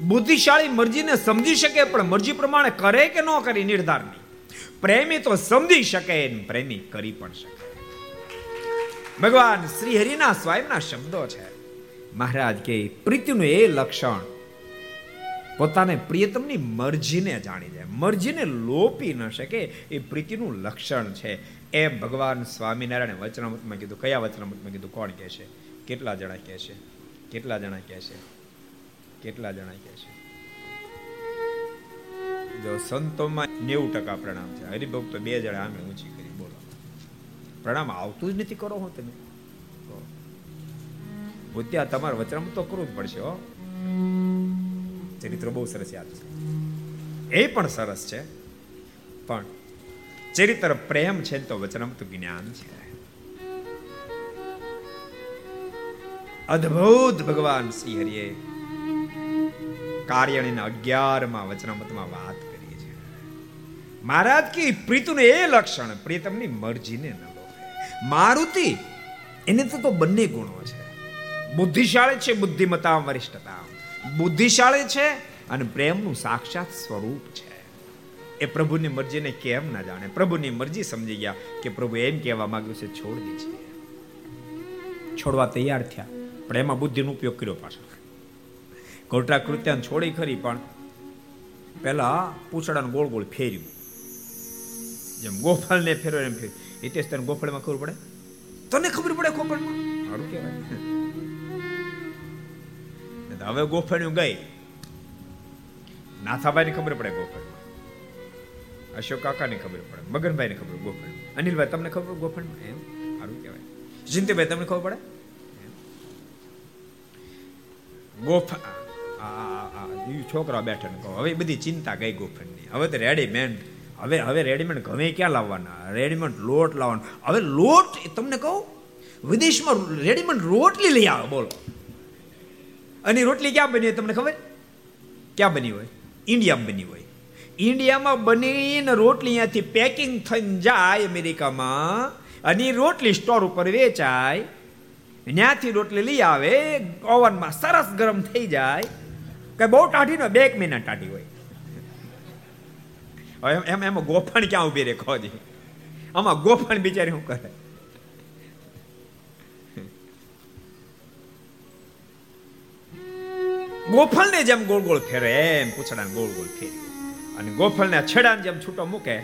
Speaker 2: બુદ્ધિશાળી મરજીને સમજી શકે, પણ મરજી પ્રમાણે કરે કે ન કરે, નિર્ધાર નહીં. પ્રેમી તો સમજી શકે પ્રેમી કરી પણ શકે. ભગવાન શ્રી હરિના સ્વયંના શબ્દો છે. મહારાજ કે, પ્રીતિનું એ લક્ષણ પોતાને પ્રિયતમની મરજીને જાણી જાય. મરજીને લોપી ન શકે એ પ્રીતિનું લક્ષણ છે. એમ ભગવાન સ્વામિનારાયણ વચનામૃતમાં કીધું, કયા વચનામૃતમાં કીધું, કોણ કહે છે? કેટલા જણા કહે છે? કેટલા જણા કહે છે? કેટલા જણા કહે છે? જો સંતોમાં નેવું ટકા પ્રણામ છે. હરિભક્તો બે જણા આંગળી ઊંચી કરી, બોલો. પ્રણામ આવતું જ નથી કરો હું તમે. ત્યાં તમારે વચનામૃત તો કરવું જ પડશે હો. ચરિત્ર બહુ સરસ યાદ છે. એ પણ સરસ છે, પણ ચરિત્ર પ્રેમ છે તો વચનામૃત જ્ઞાન છે. અદ્ભુત ભગવાન શ્રી હરિએ કાર્યણીના અગિયારમાં વચનામતમાં વાત કરી છે. મહારાજ કી પ્રીતુને એ લક્ષણ પ્રીતમની મરજીને ન મારુતિ, એને તો બંને ગુણો છે. બુદ્ધિશાળી છે બુદ્ધિમતા વરિષ્ઠતા. બુદ્ધિશાળી છે અને પ્રેમનું સાક્ષાત સ્વરૂપ છે. એ પ્રભુની મરજીને કેમ ના જાણે? પ્રભુની મરજી સમજી ગયા કે પ્રભુ એમ કહેવા માંગ્યું છે, છોડ દીજે છોડવા તૈયાર થયા. પણ એમાં બુદ્ધિનો ઉપયોગ કર્યો પાછો. કોટા કૃત્યાન છોડી ખરી, પણ પેલા પૂછડાને ગોળ ગોળ ફેર્યું. જેમ ગોફળને ફેરવે એમ ફેર્યું. હિતેશ, તને ગોફળમાં ખબર પડે? તને ખબર પડે ગોફળમાં સારું કહેવાય. હવે ગોફળ્યું ગઈ. નાથાભાઈને ખબર પડે ગોફણ અશોક કાકાને ખબર પડે, મગનભાઈને ખબર ગોફળ અનિલભાઈ, તમને ખબર ગોફણ એમ? સારું કહેવાય. જિંતીભાઈ, તમને ખબર પડે? છોકરા બેઠા કહો. હવે બધી ચિંતા ગઈ ગોફળની હવે તો રેડીમેડ. હવે હવે રેડીમેડ ઘમે ક્યાં લાવવાના? રેડીમેડ લોટ લાવવાનો. હવે લોટ તમને કહું? વિદેશમાં રેડીમેડ રોટલી લઈ આવે, બોલો. અને રોટલી ક્યાં બની હોય તમને ખબર? ક્યાં બની હોય? ઇન્ડિયામાં બની હોય. ઇન્ડિયામાં બનીને રોટલી અહીંયાથી પેકિંગ થઈને જાય અમેરિકામાં અને રોટલી સ્ટોર ઉપર વેચાય. ત્યાંથી રોટલી લઈ આવે, ઓવનમાં સરસ ગરમ થઈ જાય. કે બહુ ટાઢી ને બે એક મહિના ટાઢી હોય. એમ એમ ગોફણ ક્યાં ઊભી રે ખોજી આમાં ગોફણ બિચારી શું કરે? ગોફળને જેમ ગોળ ગોળ ફેરે, એમ પૂછડાને ગોળ ગોળ ફેર્યું અને ગોફળને છેડાને જેમ છૂટો મૂકે,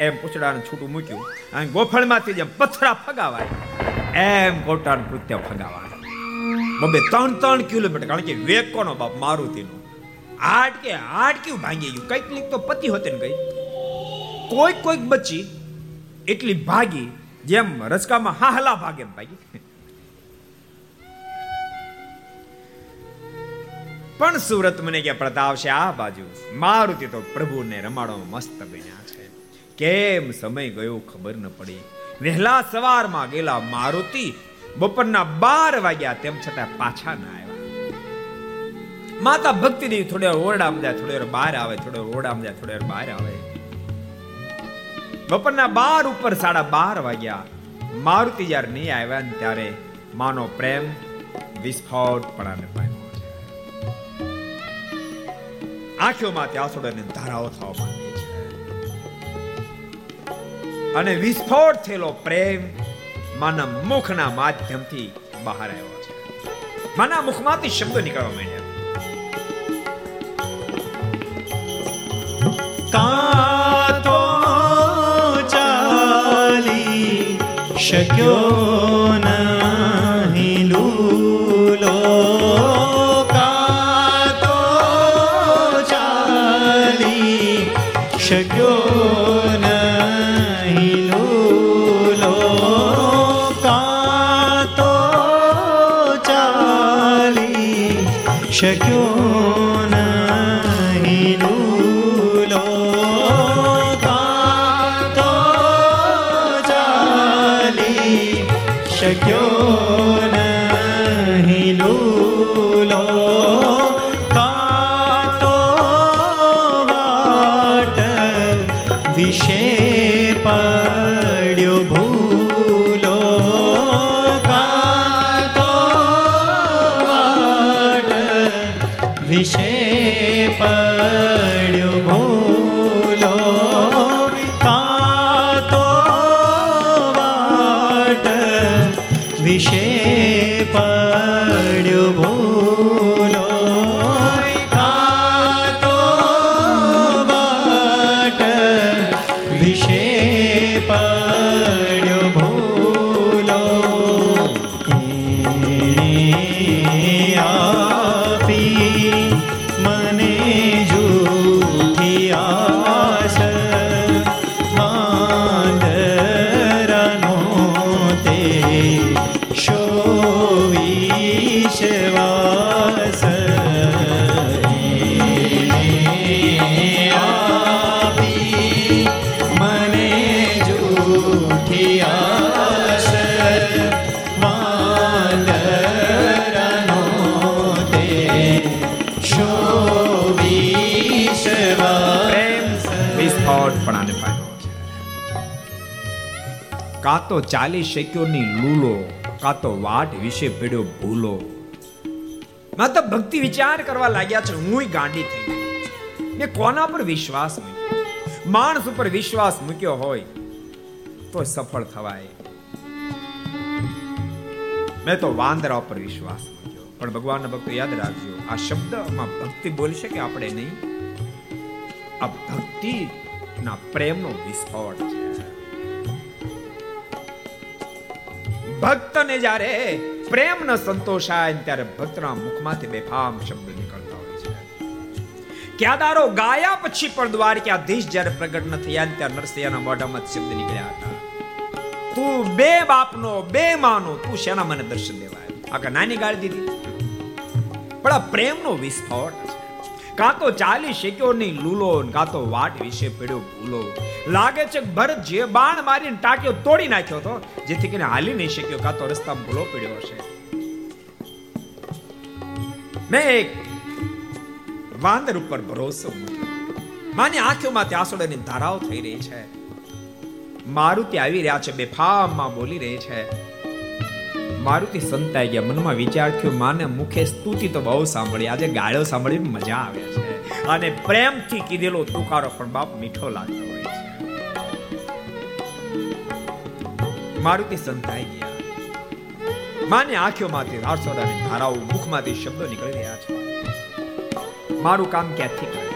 Speaker 2: એમ પૂછડાને છૂટું મૂક્યું. અને ગોફળમાંથી જેમ પથરા ફગાવાય, એમ કોટાનું કૃત્ય ફગાવાય. બબે ત્રણ ત્રણ કિલોમીટર, કારણ કે વેગ કોનો બાપ? મારુતિનો. આઠ કેવું ભાંગી ગયું. કંઈક લીક તો પતિ હોતે ને ગઈ. કોઈક કોઈક બચી એટલી ભાગી, જેમ રચકામાં હાહલા ભાગે ભાગી. પણ સુરત મને કે પ્રતાપ છે, આ બાજુ. મારુતિ તો પ્રભુને રમાડો મસ્ત બન્યા છે. કેમ સમય ગયો ખબર ન પડી. વહેલા સવારમાં ગયેલા મારુતિ બપોરના બાર વાગ્યા તેમ છતાં પાછા ના આવ્યા. માતા ભક્તિ દેવી થોડે ઓરડામાં જાય થોડી બહાર આવે, થોડે ઓરડામાં જાય થોડી બહાર આવે. બપોરના બાર ઉપર સાડા બાર વાગ્યા મારુતિ જ્યારે નહીં આવ્યા ને ત્યારે માનો પ્રેમ વિસ્ફોટ પડાને પામ્યો. આંખોમાંથી આંસુડાની ધારાઓ થવા માંડે છે. અને વિસ્ફોટ થયેલો પ્રેમ માના મુખના માધ્યમથી બહાર આવ્યો છે. માના મુખમાંથી શબ્દો નીકળવા માંડ્યા.
Speaker 1: કાતો ચાલી શક્યો નહીં
Speaker 2: કાં તો ચાલી શક્યોની લૂલો, કાં તો વાટ વિશે પડ્યો ભૂલો. માં તો ભક્તિ વિચાર કરવા લાગ્યા છે હું ગાંડી થઈ મેં કોના પર વિશ્વાસ મૂક્યો? માણસ ઉપર વિશ્વાસ મૂક્યો હોય, તો સફળ થવાય. મેં તો વાંદરા ઉપર વિશ્વાસ મૂક્યો. પણ ભગવાનના ભક્તો યાદ રાખજો, આ શબ્દમાં ભક્તિ બોલી શકે આપણે નહીં? આ ભક્તિ ના પ્રેમનો વિસ્ફોટ છે. ભક્તને જ્યારે પ્રેમ સંતોષાય ત્યારે ભક્તના મુખમાંથી બેફામ શબ્દ નીકળતા હોય છે. ક્યાદારો ગાયા પછી પણ દ્વારકાધીશ જ્યારે પ્રગટ ન થયા ત્યારે નરસિંહના મોઢામાં શબ્દ નીકળ્યા હતા. તું બે બાપનો, બે માનો, તું શેના મને દર્શન દેવાય આ નાની ગાળી દીધી. પણ આ પ્રેમનો વિસ્ફોટ છે કાં તો ચાલી શક્યો નહીં લૂલો, કાં તો વાટ વિશે પડ્યો ભૂલો. લાગે છે ભરત જે બાણ મારીને ટાંક્યો તોડી નાખ્યો હતો જેથી કરીને હાલી નહીં શક્યો, કાં તો રસ્તા ભૂલો પડ્યો હશે. મેં એક વાંદર ઉપર ભરોસો માની આંખોમાંથી આસોડાની ધારાઓ થઈ રહી છે. મારુતિ આવી રહ્યા છે, બેફામમાં બોલી રહી છે. મારુતિ સંતાઈ ગયા. મનમાં વિચાર થયો, માને મુખે સ્તુતિ તો બહુ સાંભળી. આજે ગાળો સાંભળી મજા આવે છે. અને પ્રેમથી કીધેલો તુકારો પણ બાપ મીઠો લાગતો હોય છે. મારુતિ સંતાઈ ગયા. માને આંખોમાંથી રાસોડાની ધારાઓ મુખમાંથી શબ્દો નીકળી રહ્યા છે. મારું કામ ક્યાંથી કરે?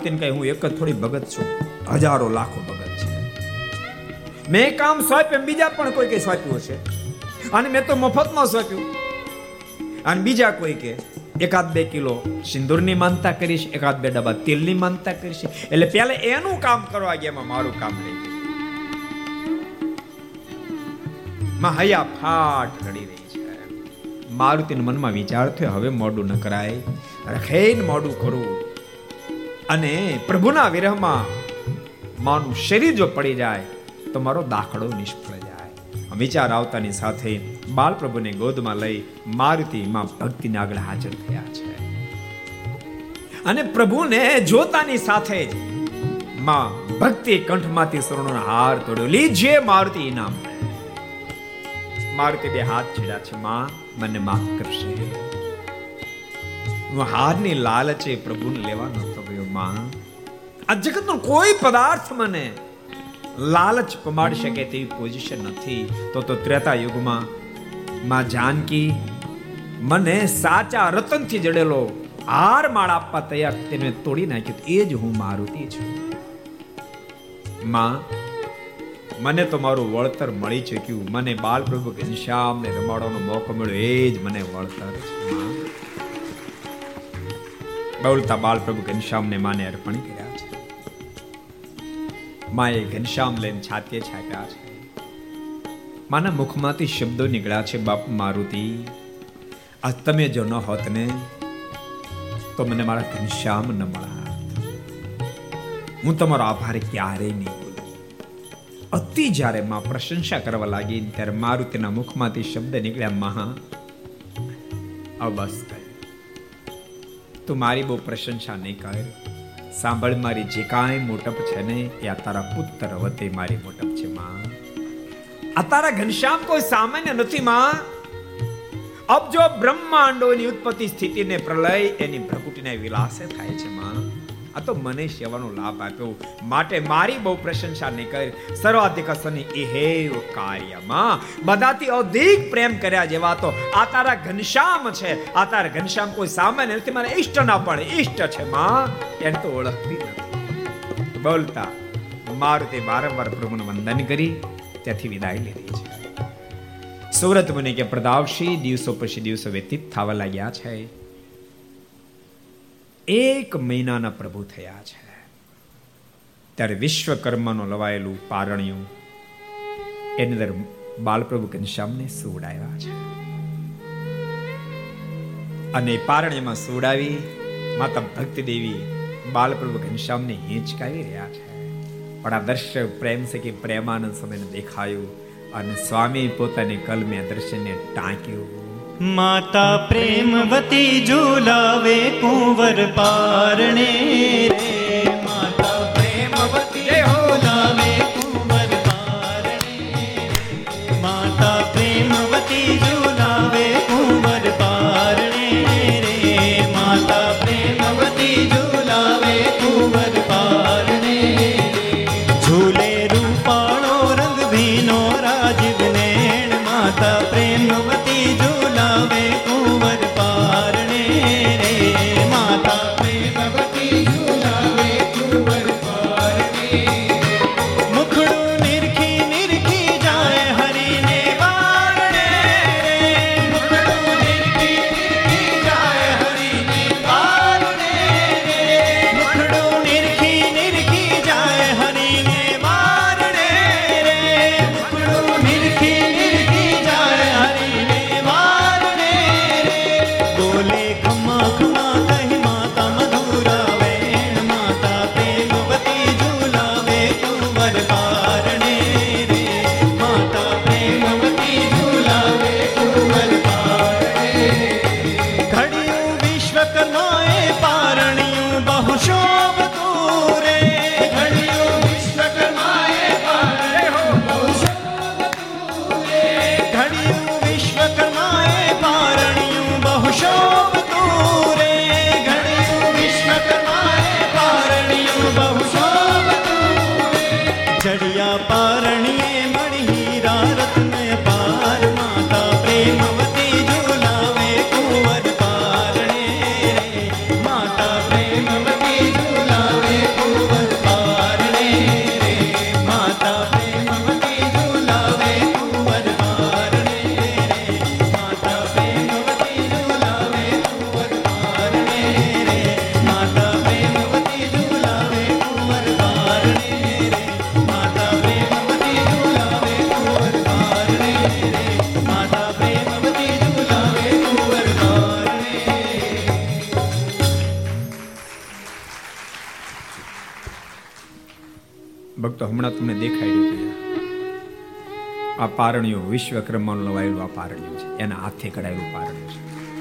Speaker 2: મારુતિને કહે, હું એક જ થોડી ભગત છું. હજારો લાખો ભગત છે. મેં કામ સોંપ્યું બીજા પણ કોઈ કે સોંપ્યું હશે? અને મેં તો મફતમાં સોંપ્યું. અને બીજા કોઈ કે, એકાદ બે કિલો સિંદૂરની માનતા કરીશ, એકાદ બે ડબ્બા તેલની માનતા કરીશ. એટલે પહેલા એનું કામ કરવા ગયા, એમાં મારું કામ રહી ગયું. માં હૈયા ફાટ રડી રહી છે. મારુતિના મનમાં વિચાર થયો, હવે મોડું ન કરાય. રખેન મોડું કરું. અને પ્રભુના વિરહમાં માનું શરીર જો પડી જાય, તો મારો દાખલો નિષ્ફળ જાય. વિચાર આવતાની સાથે બાલ પ્રભુને ગોદમાં લઈ મારુતિ માં ભક્તિને આગળ હાજર થયા છે. અને પ્રભુને જોતાની સાથે જ માં ભક્તિ કંઠમાંથી શરણોનો હાર તોડ્યો. લીજે મારુતિ ઇનામ. મારુતિ બે હાથ છેડ્યા છે, માં, મને માફ કરશે. હું હારની લાલચે પ્રભુને લેવા નતો ગયો માં. આ જગતનો કોઈ પદાર્થ મને લાલચ પમાડી શકે તેવી પોઝિશન નથી. તો તો ત્રેતા યુગમાં માં જાનકી મને સાચા રતનથી જડેલો હાર માળ આપવા તૈયાર તેને તોડી નાખ્યું. એ જ હું મારુતિ છું. માં, મને તો મારું વળતર મળી ચૂક્યું. મને બાલ પ્રભુ ઘનશ્યામને રમાડવાનો મોકો મળ્યો. એ જ મને વળતર છે. બોલતા બાલ પ્રભુ ઘનશ્યામને માને અર્પણ કર્યા છે. માએ ઘનશ્યામ લઈને છાતીએ છાપ્યા છે. માના મુખમાંથી શબ્દો નીકળ્યા છે, બાપ મારુતિ, આ તમે જો ન હોત ને, તો મને મારા ઘનશ્યામ ન મળા હું તમારો આભાર ક્યારેય નહીં અતિ જ્યારે માં પ્રશંસા કરવા લાગી, ત્યારે મારુતિના મુખમાંથી શબ્દ નીકળ્યા, મહા કર તું મારી બહુ પ્રશંસા નહીં કર. સાંભળ, મારી જે કાંઈ મોટપ છે ને, એ આ તારા પુત્ર વતે મારી મોટપ છે, માં. આ તારા ઘનશ્યામ કોઈ સામાન્ય નથી, માં. અબજો બ્રહ્માંડોની ઉત્પત્તિ સ્થિતિને પ્રલય, એની ભ્રકુટીને વિલાસે થાય છે, માં. આ તો મને સેવાનો લાભ આપ્યો. માટે મારી બહુ પ્રશંસા નહીં કરી સર્વાધિક સની એ કાર્યમાં. બધાથી અધિક પ્રેમ કર્યા જેવા તો આ તારા ઘનશ્યામ છે. આ તારા ઘનશ્યામ કોઈ સામાન્ય નથી, મારા ઈષ્ટ ના પણ ઈષ્ટ છે માં. એને તો ઓળખતી નથી. બોલતા, મારુતે વારંવાર પ્રભુનું વંદન કરી, ત્યાંથી વિદાય લીધી છે. સુરત મને કે પ્રદાવશી દિવસો પછી દિવસો વ્યતીત થવા લાગ્યા છે. એક મહિનાના પ્રભુ થયા છે. ત્યારે વિશ્વકર્માનું લવાયેલું પારણિયું એની અંદર બાલપ્રભુ ઘનશ્યામને સુવડાવ્યા છે. અને પારણ્યમાં સુવડાવી માતા ભક્તિ દેવી બાલપ્રભુ ઘનશ્યામને હિંચકાવી રહ્યા છે. પણ આ દર્શક પ્રેમ છે કે પ્રેમાનંદ સમયને દેખાયું અને સ્વામી પોતાની કલમે દર્શનને ટાંક્યું.
Speaker 1: માતા પ્રેમવતી ઝુલાવે કુંવર પારણે રે માતા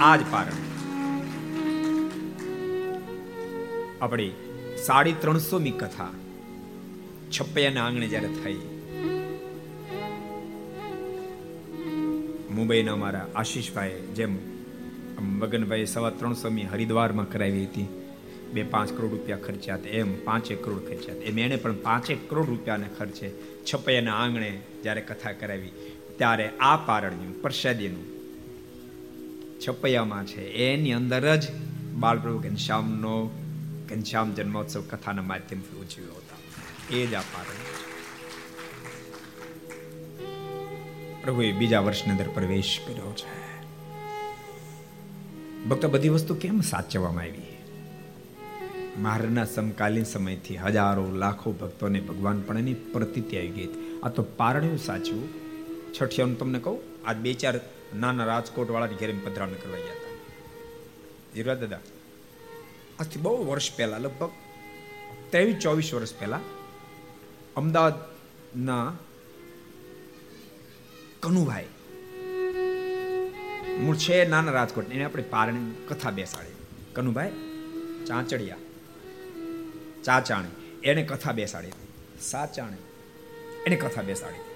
Speaker 2: આ જ પારણ. આપણી સાડી ત્રણસો મી કથા છપ્પૈયાના આંગણે જ્યારે થઈ, મુંબઈના મારા આશીષભાઈ જેમ મગનભાઈ સવા ત્રણસો મી હરિદ્વારમાં કરાવી હતી, બે પાંચ કરોડ રૂપિયા ખર્ચ્યા હતા, એમ પાંચેક કરોડ ખર્ચ્યા હતા. એમ એણે પણ પાંચેક કરોડ રૂપિયાને ખર્ચે છપૈયાના આંગણે જ્યારે કથા કરાવી, ત્યારે આ પારણ્યું, પ્રસાદીનું છપૈયામાં છે. એની અંદર જ બાળપ્રભુ ઘનશ્યામનો ઘનશ્યામ જન્મોત્સવ કથાના માધ્યમથી ઉજવ્યો હતા. એ જ આ પારણ્યું પ્રભુએ બીજા વર્ષની અંદર પ્રવેશ કર્યો છે. ભક્તો, બધી વસ્તુ કેમ સાચવવામાં આવી? મહારાજના સમકાલીન સમયથી હજારો, લાખો ભક્તોને ભગવાન પણ એની પ્રતીતિ આવી ગઈ આ તો પારણ્યું સાચવું. છઠિયાનું તમને કહું? આ બે ચાર નાના રાજકોટ વાળાની ઘેરે પધરામણી કરવા ગયા હતા. જીરવા દાદા, આજથી બહુ વર્ષ પહેલા, લગભગ ત્રેવીસ ચોવીસ વર્ષ પહેલા, અમદાવાદના કનુભાઈ મૂળ છે નાના રાજકોટ એને આપણે પારણી કથા બેસાડી. કનુભાઈ ચાંચડિયા, ચાચાણી, એને કથા બેસાડી. સાચાણી, એને કથા બેસાડી.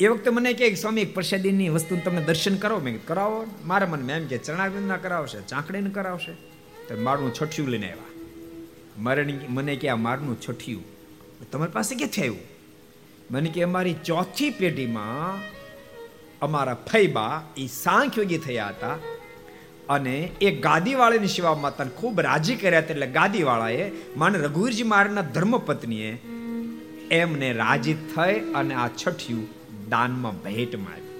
Speaker 2: એ વખતે મને કે, સ્વામી, પ્રસાદીની વસ્તુ તમે દર્શન કરો. મેં કરાવો. મારા મને એમ કે ચરણાવિંદના કરાવશે, ચાંકડીને કરાવશે. તો મારું છઠ્ઠિયું લઈને આવ્યા. મારે મને કે, આ મારનું છઠ્ઠિયું તમારી પાસે ક્યાંથી આવ્યું? મને કે, અમારી ચોથી પેઢીમાં અમારા ફૈબા એ સાંખ્યોગી થયા હતા અને એ ગાદીવાળાની શિવા માતાને ખૂબ રાજી કર્યા હતા. એટલે ગાદીવાળાએ માને રઘુવીરજી મહારાજના ધર્મપત્નીએ એમને રાજી થઈ અને આ છઠ્ઠિયું દાનમાં ભેટમાં આવ્યું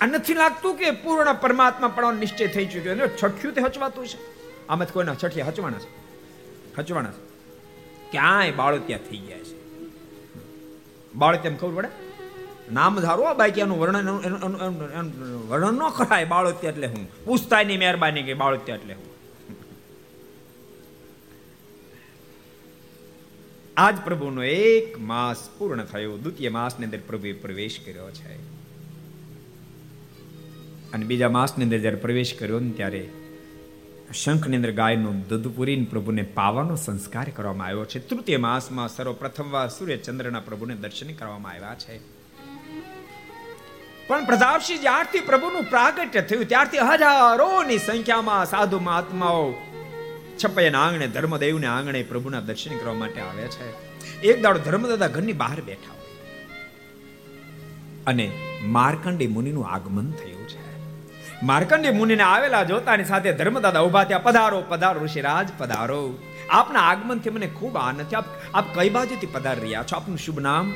Speaker 2: આ નથી લાગતું કે પૂર્ણ પરમાત્મા પડવાનો નિશ્ચય થઈ ચુક્યો એનો છઠ્યું તે હચવાતું છે આમાં કોઈના છઠિયા હચવાના છે હચવાના છે ક્યાંય બાળો ત્યાં થઈ ગયા છે બાળો તેમ ખબર પડે નામ ધારો બાકી એનું વર્ણન વર્ણન ન કરાય બાળોત્યા એટલે હું પૂછતા ની મહેરબાની કે બાળોત્યા એટલે હું આજ પ્રભુનો એક માસ પૂર્ણ થયો. દ્વિતીય માસની અંદર પ્રભુએ પ્રવેશ કર્યો છે. અને બીજા માસની અંદર જ્યારે પ્રવેશ કર્યો ને ત્યારે શંખની અંદર ગાયનું દૂધ પૂરીને પ્રભુને પાવાનો સંસ્કાર કરવામાં આવ્યો છે. તૃતીય માસમાં સર્વપ્રથમવાર સૂર્ય ચંદ્રના પ્રભુને દર્શન કરવામાં આવ્યા છે. પણ પ્રતાપસિંહ જ્યારથી પ્રભુનું પ્રાગટ્ય થયું. ત્યારથી હજારોની સંખ્યામાં સાધુ મહાત્માઓ છપૈયાના આંગણે ધર્મદેવને આંગણે પ્રભુના દર્શન કરવા માટે આવે છે. એક દાડો ધર્મદાદા ઘરની બહાર બેઠા હોય. અને માર્કંડી મુનિનું આગમન થયું છે. માર્કંડી મુનિને આવેલા જોતાની સાથે ધર્મદાદા ઊભા થયા, પધારો પધારો, ઋષિરાજ, પધારો. આપના આગમનથી મને ખૂબ આનંદ છે આપ આપ કઈ બાજુથી પધાર રહ્યા છો? આપનું શુભ નામ?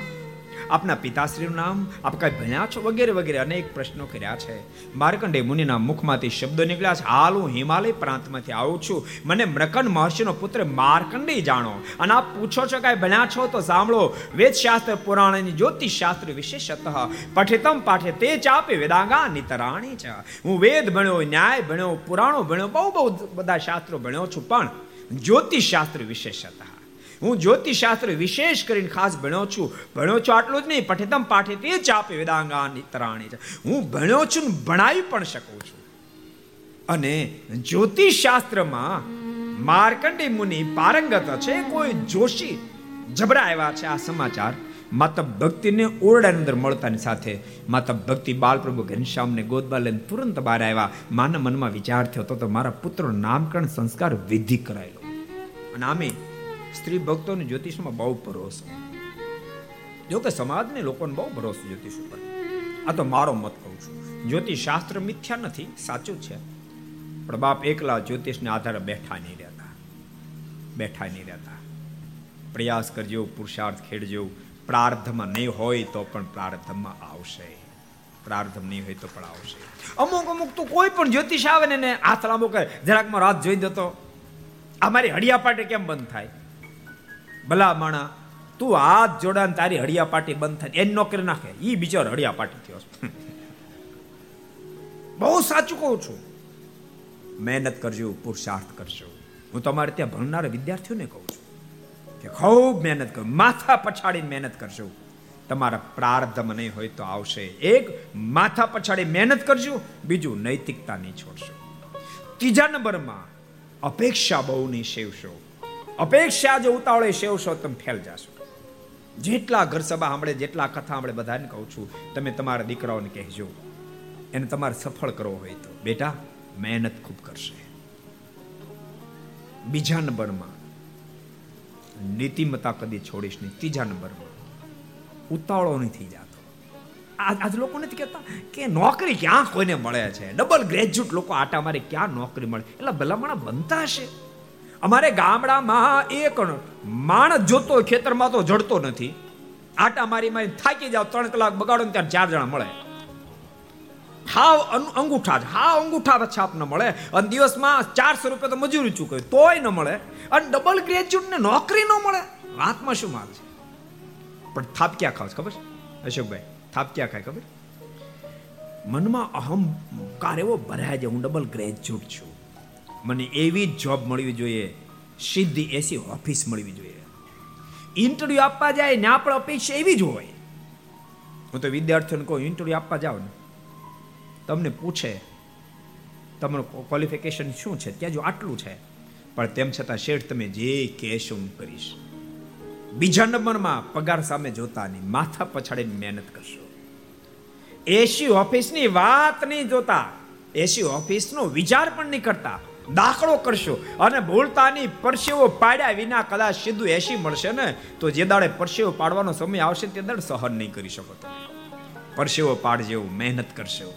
Speaker 2: આપના પિતાશ્રીનું નામ, આપ કઈ ભણ્યા છો? વગેરે વગેરે અનેક પ્રશ્નો કર્યા છે. માર્કંડે મુનિના મુખમાંથી શબ્દો નીકળ્યા છે. હાલ, હું હિમાલય પ્રાંતમાંથી આવું છું. મને મૃકન મહર્ષિનો પુત્ર માર્કંડે જાણો. અને આપ પૂછો છો કઈ ભણ્યા છો તો સાંભળો. વેદશાસ્ત્ર પુરાણની જ્યોતિષ શાસ્ત્ર વિશેષતઃ પઠિતમ પાઠે તે ચાપે વેદાંગા નિતરાણી છે. હું વેદ ભણ્યો, ન્યાય ભણ્યો, પુરાણો ભણ્યો, બહુ બહુ બધા શાસ્ત્રો ભણ્યો છું. પણ જ્યોતિષ શાસ્ત્ર વિશેષતઃ હું જ્યોતિષશાસ્ત્ર વિશેષ કરીને ખાસ ભણ્યો છું. ભણ્યો છું આટલું જ નહીં, પઠિતમ પાઠી તે જ આપે વેદાંગા તરાણી છે. હું ભણ્યો છું ને ભણાવી પણ શકું છું. અને જ્યોતિષશાસ્ત્રમાં માર્કંડી મુનિ પારંગત છે, કોઈ જોશી જબરા આવ્યા છે આ સમાચાર. માતા ભક્તિને ઓરડાની અંદર મળતાની સાથે માતા ભક્તિ બાલપ્રભુ ઘનશ્યામને ગોદબા લઈને તુરંત બહાર આવ્યા. માના મનમાં વિચાર થયો તો મારા પુત્રનો નામકરણ સંસ્કાર વિધિ કરાયેલો. અને આમે સ્ત્રી ભક્તોને જ્યોતિષમાં બહુ ભરોસો. જો કે સમાજને લોકોને બહુ ભરોસો જ્યોતિષ ઉપર. આ તો મારો મત કહું છું. જ્યોતિષ શાસ્ત્ર મિથ્યા નથી, સાચું છે. પણ બાપ એકલા જ્યોતિષને આધારે બેઠા નહીં રહેતા. બેઠા નહીં રહેતા. પ્રયાસ કરજો, પુરુષાર્થ ખેડજો. પ્રાર્થમાં નહીં હોય તો પણ પ્રાર્થમાં આવશે. પ્રાર્થમ નહીં હોય તો પણ આવશે. અમુક અમુક તો કોઈ પણ જ્યોતિષ આવે ને હાથ લાંબો કરે. જરાકમાં રાત જોઈ દેતો આ મારી હડિયા પાટે કેમ બંધ થાય? ભલા માણા તું હાથ જોડાને તારી હળિયા પાટી બંધ થાય. એની નોકરી નાખે. એ બિચાર હળિયા પાટી થયો બહુ સાચું કહું છું. મહેનત કરજો, પુરુષાર્થ કરજો. હું તમારે ત્યાં ભણનારા વિદ્યાર્થીઓને કહું છું કે ખૂબ મહેનત કરો, માથા પછાડીને મહેનત કરજો. તમારા પ્રાર્થમ નહીં હોય તો આવશે એક. માથા પછાડી મહેનત કરજો, બીજું નૈતિકતા નહીં છોડશો. ત્રીજા નંબરમાં અપેક્ષા બહુ નહીં સેવશો. અપેક્ષા જો ઉતાવળે સેવશો તમે ફેલ જશો. જેટલા ઘર સભા સાંભળે, જેટલા કથા સાંભળે, બધાને કહું છું, તમે તમારા દીકરાઓને કહેજો, એને તમારે સફળ કરવો હોય તો. બેટા, મહેનત ખૂબ કરશે. બીજા નંબરમાં નીતિમતા કદી છોડીશ નહીં. ત્રીજા નંબરમાં, ઉતાવળો નહીં થઈ જતો. આજ લોકો નથી કહેતા કે નોકરી ક્યાં કોઈને મળે છે? ડબલ ગ્રેજ્યુએટ લોકો આટા મારે ક્યાં નોકરી મળે? એટલે ભલામણા બનતા હશે. અમારે ગામડામાં એક માણસ જોતો ખેતરમાં તો જડતો નથી. આટા મારી મારી થાકી જાવ, ત્રણ કલાક બગાડો ને ત્યારે ચાર જણા મળે. હાવ અંગૂઠા જ, હાવ અંગૂઠા છાપ ન મળે. અને દિવસમાં ચારસો રૂપિયા તો મજૂરી ચૂકવે, તોય ન મળે. અને ડબલ ગ્રેજ્યુએટ ને નોકરી ન મળે. વાતમાં શું માલ છે? પણ થાપ ક્યાં ખાવ ખબર અશોકભાઈ, થાપ ક્યાં ખાય ખબર? મનમાં અહંકાર એવો ભરાય છે, હું ડબલ ગ્રેજ્યુએટ છું. મને એવી જ જોબ મળવી જોઈએ. સીધી એસી ઓફિસ મળવી જોઈએ. ઇન્ટરવ્યુ આપવા જાય ને આપણે અપેક્ષા એવી જ હોય. હું તો વિદ્યાર્થીઓને કહું ઇન્ટરવ્યુ આપવા જાઓ ને. તમને પૂછે, તમારું ક્વોલિફિકેશન શું છે? ત્યાં જો આટલું છે. પણ તેમ છતાં શેઠ, તમે જે કહેશો હું કરીશ. બીજા નંબરમાં, પગાર સામે જોતા નહીં, માથા પછાડીને મહેનત કરશો. એસી ઓફિસની વાત નહીં જોતા. એસી ઓફિસનો વિચાર પણ નહીં કરતા. દાખલો કરશો. અને ભૂલતાની પરસેવો પાડ્યા વિના કદાચ સીધું એસી મળશે ને, તો જે દાડે પરસેવો પાડવાનો સમય આવશે તે દાડે સહન નહીં કરી શકો તમે. પરસેવો પાડજો મહેનત કરશો.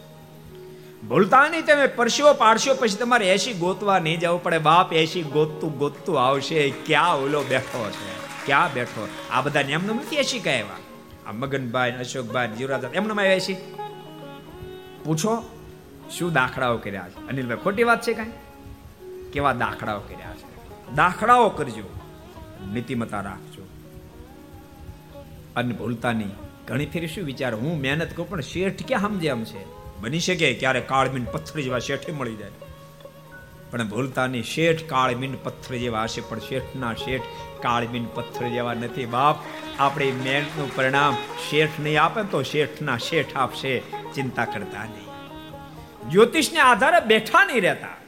Speaker 2: ભૂલતા નહીં તમે પરસેવો પાડશો પછી તમારે એસી ગોતવા નહીં જવું પડે. બાપ એસી ગોતતું ગોતતું આવશે. ક્યાં ઓલો બેઠો છે? ક્યાં બેઠો? આ બધા એમનું નથી એસી કહેવા આ મગનભાઈ, અશોકભાઈ જીવરાજ એમનો એસી પૂછો, શું દાખલાઓ કર્યા છે? અનિલભાઈ, ખોટી વાત છે કાંઈ? કેવા દાખલાઓ કર્યા છે? દાખલાઓ કરજો. નીતિમતા રાખજો. અને ભૂલતા ઘણી ફેરી શું વિચાર? હું મહેનત કરું, પણ શેઠ ક્યાં સમજે એમ છે? બની શકે ક્યારે કાળમીન પથ્થર જેવા શેઠે મળી જાય. પણ ભૂલતા શેઠ કાળમીન પથ્થર જેવા હશે, પણ શેઠના શેઠ કાળબીન પથ્થર જેવા નથી. બાપ, આપણે મહેનતનું પરિણામ શેઠ નહીં આપે તો શેઠના શેઠ આપશે. ચિંતા કરતા નહીં. જ્યોતિષને આધારે બેઠા નહીં રહેતા.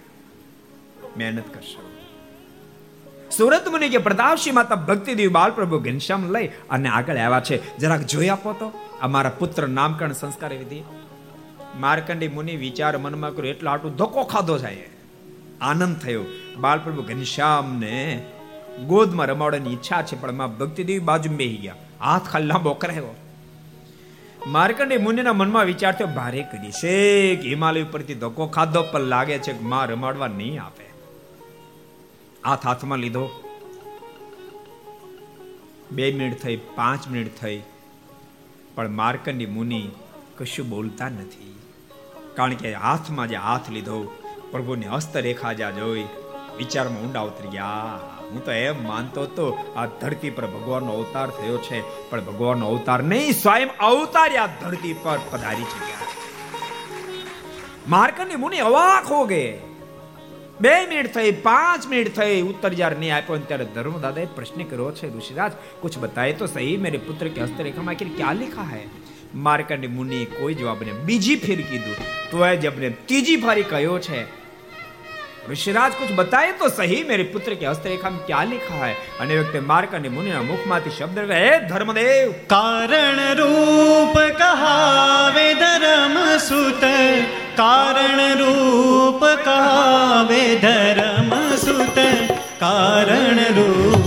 Speaker 2: મહેનત કરશો. સુરત મુનિ કે પ્રતાપસિંહ માતા ભક્તિદેવ બાલપ્રભુ ઘનશ્યામ લઈ અને આગળ આવ્યા છે. જરાક જોઈ આપો તો, અમારા પુત્ર નામકરણ સંસ્કાર વિધિ. માર્કંડી મુનિ વિચાર મનમાં કર્યો, એટલો આટલું ધક્કો ખાધો જાય. આનંદ થયો. બાલપ્રભુ ઘનશ્યામને ગોદમાં રમાડવાની ઈચ્છા છે, પણ માં ભક્તિદેવી બાજુ બેહી ગયા. હાથ ખાલી લાંબો કરાયો માર્કંડી મુનિના મનમાં વિચાર થયો, ભારે કરી છે હિમાલય ઉપરથી ધક્કો ખાધો પણ લાગે છે કે માં રમાડવા નહીં આપે. હાથ હાથમાં લીધો. બે મિનિટ થઈ, પાંચ મિનિટ થઈ, પણ માર્કંડી મુનિ કશું બોલતા નથી. કારણ કે હાથમાં જે હાથ લીધો, પ્રભુની હસ્તરેખા જ્યાં જોઈ, વિચારમાં ઊંડા ઉતરી ગયા. હું તો એમ માનતો હતો, આ ધરતી પર ભગવાનનો અવતાર થયો છે, પણ ભગવાનનો અવતાર નહીં, સ્વયં અવતાર આ ધરતી પર પધારી ચુક્યા. માર્કંડી મુનિ અવાક હો ગયે બે મિનિટ થઈ, પાંચ મિનિટ થઈ. ઉત્તર જ્યારે નહીં આપ્યો ત્યારે ધર્મ ધર્મદાદાએ પ્રશ્ન કર્યો છે, ઋષિરાજ, કુછ બતાય તો સહી, મેરે પુત્ર કે હસ્તરેખામાં આખિર ક્યાં લિખા હે? માર્કંડ મુનિ કોઈ જવાબ ને બીજી ફેર કીધું. તો જબને ત્રીજી ફારી કયો છે ઋષિરાજ કુછ બતાએ તો સહી? મેરે પુત્ર કે હસ્તરેખા માં ક્યા લિખા હૈ? અને વખતે માર્ક અને મુનિના મુખમાંથી શબ્દ હે ધર્મદેવ!
Speaker 1: કારણ રૂપ કહાવે ધર્મ સુત, કારણ રૂપ કહાવે ધર્મ સુત, કારણ રૂપ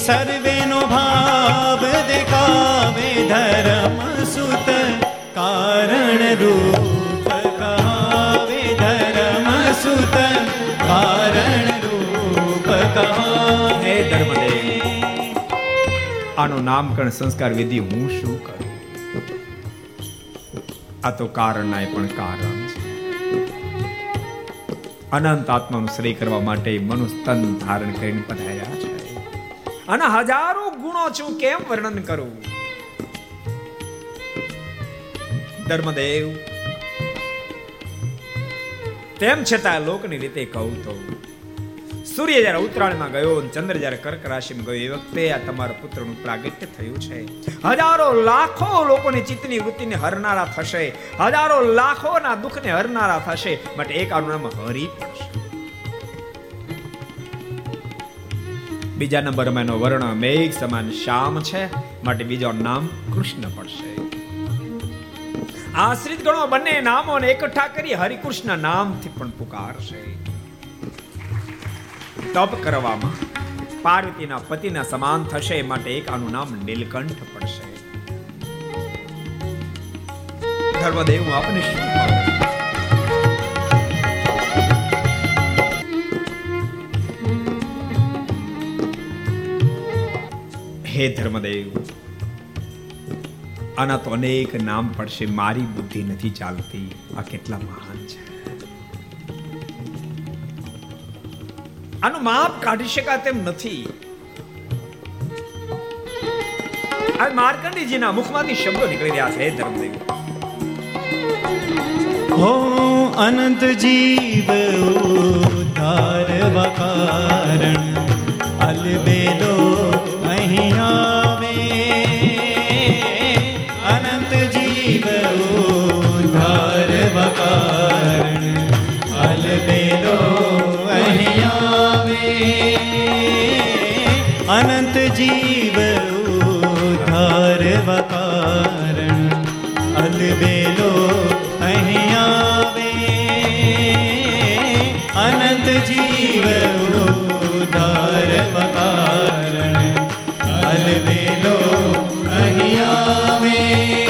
Speaker 1: સર્વેનો ભાવ દેખાવે ધર્મ સુત કારણ રૂપ ધર્મ સુત કારણ રૂપ કહાવે
Speaker 2: ધર્મદેવ આનું નામકરણ સંસ્કાર વિધિ હું શું કરું? આ તો કારણ પણ કારણ અનંત આત્માનું શ્રેય કરવા માટે મનુસ્તન ધારણ કરીને પધાર્યા છે. અને હજારો ગુણો છું, કેમ વર્ણન કરું? ધર્મદેવ, તેમ છતાં લોકની રીતે કહું તો સૂર્ય જ્યારે ઉત્તરાયણમાં ગયો ચંદ્ર જ્યારે કર્ક રાશિમાં ગયો, એ વખતે આ તમારા પુત્રનું પ્રાગટ્ય થયું છે. હજારો લાખો લોકોની ચિત્તની વૃત્તિને હરનારા થશે. હજારો લાખોના દુઃખને હરનારા થશે. માટે એક આનું હરી પડશે બીજા નંબરમાં એનો વર્ણ મેઘ સમાન શ્યામ છે. માટે બીજો નામ કૃષ્ણ પડશે. આશ્રિત ગણો બંને નામોને એકઠા કરી હરિકૃષ્ણ નામથી પણ પુકારશે. તપ કરવામાં પાર્વતીના પતિના સમાન થશે માટે એક આનું નામ નીલકંઠ પડશે. ધર્મદેવ હું આપને હે ધર્મદેવ, આના તો અનેક નામ પડશે, મારી બુદ્ધિ નથી ચાલતી. આ કેટલા મહાન છે. આનું માપ કાઢી શકાય તેમ નથી આ માર્કંડીજીના મુખમાંથી શબ્દો નીકળી રહ્યા છે ધર્મદેવ
Speaker 1: હો અનંત જીવ ઉદ્ધારવા કારણ અલબેલો જીવ ઉદ્ધારવા કારણ અલબેલો અહીં આવે અનંત જીવ ઉદ્ધાર કારણ અલબેલો અહીં આવે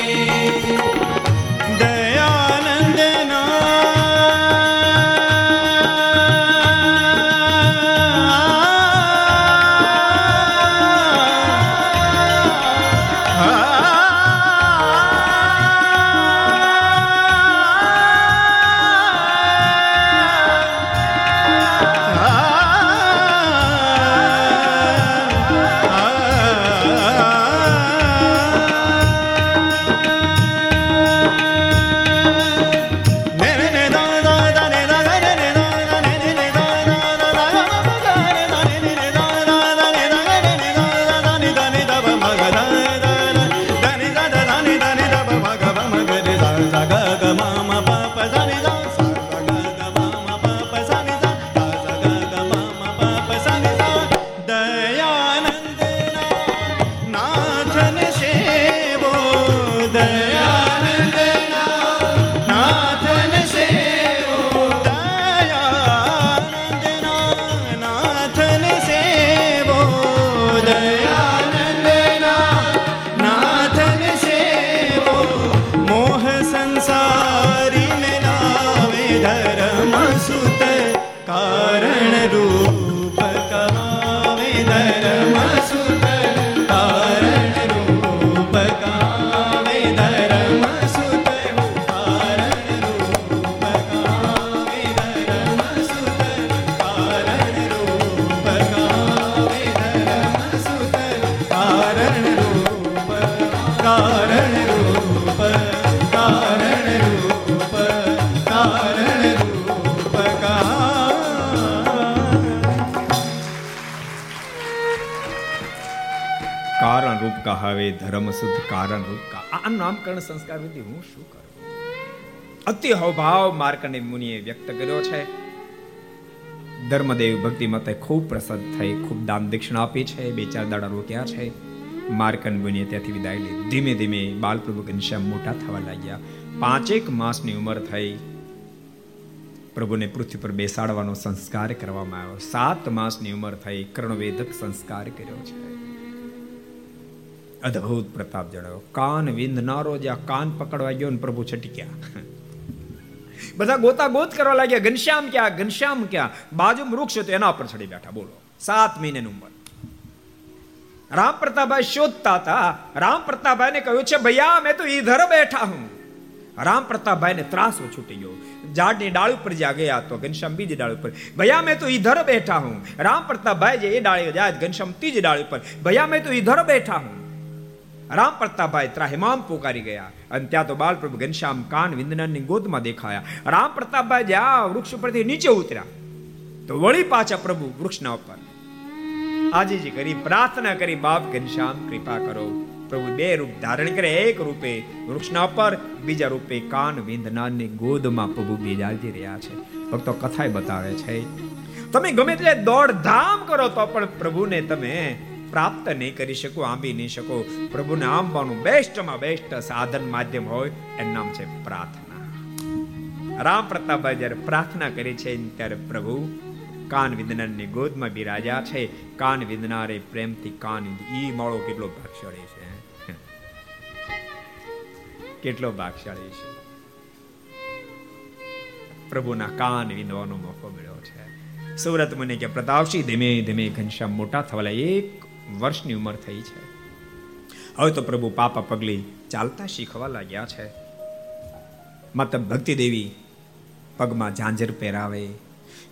Speaker 2: અતિ હવભાવ માર્કંડે મુનિએ વ્યક્ત કર્યો છે. ધર્મદેવ ભક્તિ માતા ખૂબ પ્રસન્ન થઈ, ખૂબ દાન દક્ષિણા આપી છે. બે ચાર દાડા રોક્યા છે. માર્કન મુનિએ ત્યાંથી વિદાય લીધી. ધીમે ધીમે બાલપ્રભુ ઘનશ્યામ મોટા થવા લાગ્યા. પાંચેક માસની ઉંમર થઈ. પ્રભુને પૃથ્વી પર બેસાડવાનો સંસ્કાર કરવામાં આવ્યો. સાત માસની ઉંમર થઈ, કર્ણવેધક સંસ્કાર કર્યો છે. અદ્ભુત પ્રતાપ જણાવ્યો કાન વિંધનારો જ્યાં કાન પકડવા ગયો ને પ્રભુ છટક્યા. બધા ગોતા ગોત કરવા લાગ્યા, ઘનશ્યામ ક્યાં? ઘનશ્યામ ક્યાં? બાજુ વૃક્ષ હતો, એના પર ચડી બેઠા, બોલો. સાત મહિનાની ઉંમર. રામ પ્રતાપભાઈ શોધતા હતા. રામ પ્રતાપભાઈને કહ્યું છે, ભૈયા, મેં તો ઈધર બેઠા હું. રામ પ્રતાપભાઈને ત્રાસો છૂટી ગયો. ઝાડની ડાળ ઉપર જ્યાં ગયા તો ઘનશ્યામ બીજી ડાળ ઉપર, ભૈયા, મેં તો ઈધર બેઠા હું. રામ પ્રતાપભાઈ જે એ ડાળે જાય ઘનશ્યામ ત્રીજી ડાળ ઉપર, ભૈયા, મેં તો ઈધર બેઠા હું. રામ પ્રતાપભાઈ ત્રાહિમામ પોકારી ગયા. અને ત્યાં તો બાલપ્રભુ ઘનશ્યામ કાન વિંદનની ગોદમાં દેખાયા. રામ પ્રતાપભાઈ જ્યાં વૃક્ષ ઉપરથી નીચે ઉતર્યા. તો વળી પાછા પ્રભુ વૃક્ષના ઉપર. આજીજી કરી પ્રાર્થના કરી, બાપ ઘનશ્યામ, કૃપા કરો. પ્રભુ બે રૂપ ધારણ કરે, એક રૂપે વૃક્ષના ઉપર, બીજા રૂપે કાન વિંધનાની ગોદમાં પ્રભુ બિરાજી રહ્યા છે. ભક્તો કથાય બતાવે છે. તમે ગમે એટલે દોડ ધામ કરો તો પણ પ્રભુને તમે પ્રાપ્ત નહીં કરી શકો, આંબી નહીં શકો. પ્રભુને આંબવાનું બેસ્ટમાં બેસ્ટ સાધન માધ્યમ હોય, એનું નામ છે પ્રાર્થના. રામ પ્રતાપભાઈ જ્યારે પ્રાર્થના કરે છે, ત્યારે પ્રભુ, કાન વિદનારની ગોદમાં બિરાજા છે. કાન વિદનારે પ્રેમથી કાન ઈ માળો કેટલો ભાગશાળી છે કેટલો ભાગશાળી છે. પ્રભુના કાન વિંધવાનો મોકો મળ્યો છે. સુરત મને કે પ્રતાપસિંહ ધીમે ધીમે ઘનશ્યામ મોટા થવાલા. એક વર્ષની ઉંમર થઈ છે. હવે તો પ્રભુ પાપા પગલી ચાલતા શીખવા લાગ્યા છે. માતા ભક્તિ દેવી પગમાં ઝાંઝર પહેરાવે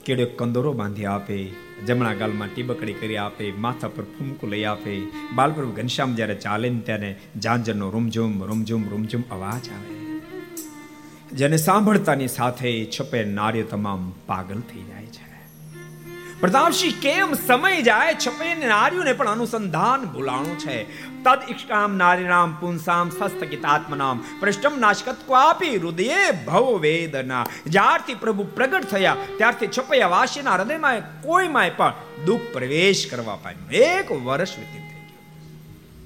Speaker 2: કેડો કંદોરો બાંધી આપે, જમણા ગાલમાં ટીબકડી કરી આપે, માથા પર ફૂમકું લઈ આપે બાલપ્રભુ ઘનશ્યામ જ્યારે ચાલે ને ત્યારે ઝાંઝરનો રૂમઝુમ રૂમઝુમ રૂમઝુમ અવાજ આવે. જેને સાંભળતાની સાથે છપે નાર્ય તમામ પાગલ થઈ જાય. પ્રતાપસિંહ કેમ સમય જાય? છપે નાર્યુને પણ અનુસંધાન ભૂલાણું છે. તદ ઇષ્ટામ નારીરામ પુંસામ સસ્તકિતાત્મનામ. પૃષ્ઠમ નાશકત્વ આપી હૃદયે ભવ વેદના. જ્યારથી પ્રભુ પ્રગટ થયા, ત્યારથી છપૈયા વાસીના હૃદયમાં કોઈમાં પણ દુઃખ પ્રવેશ કરવા પામ્યું. એક વર્ષ વીતી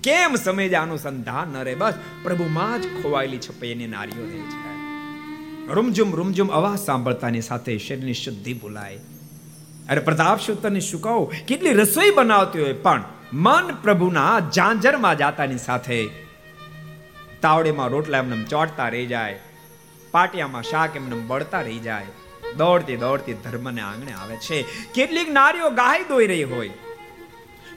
Speaker 2: કેમ સમય જાય? અનુસંધાન ન રહે. બસ પ્રભુમાં જ ખોવાયેલી છપૈયાની નારીઓ રહે છે. રૂમઝુમ રૂમઝુમ અવાજ સાંભળતાની સાથે શરીરની શુદ્ધિ ભૂલાય. અરે પ્રતાપ શું તને શું કહું કેટલી રસોઈ બનાવતી હોય. પણ મન પ્રભુના જાંજરમાં જાતાની સાથે તાવડીમાં રોટલા એમને ચોટતા રહી જાય, પાટિયામાં શાક એમને બળતા રહી જાય. દોડતી દોડતી ધર્મને આંગણે આવે છે. કેટલીક નારીઓ ગાય દોઈ રહી હોય.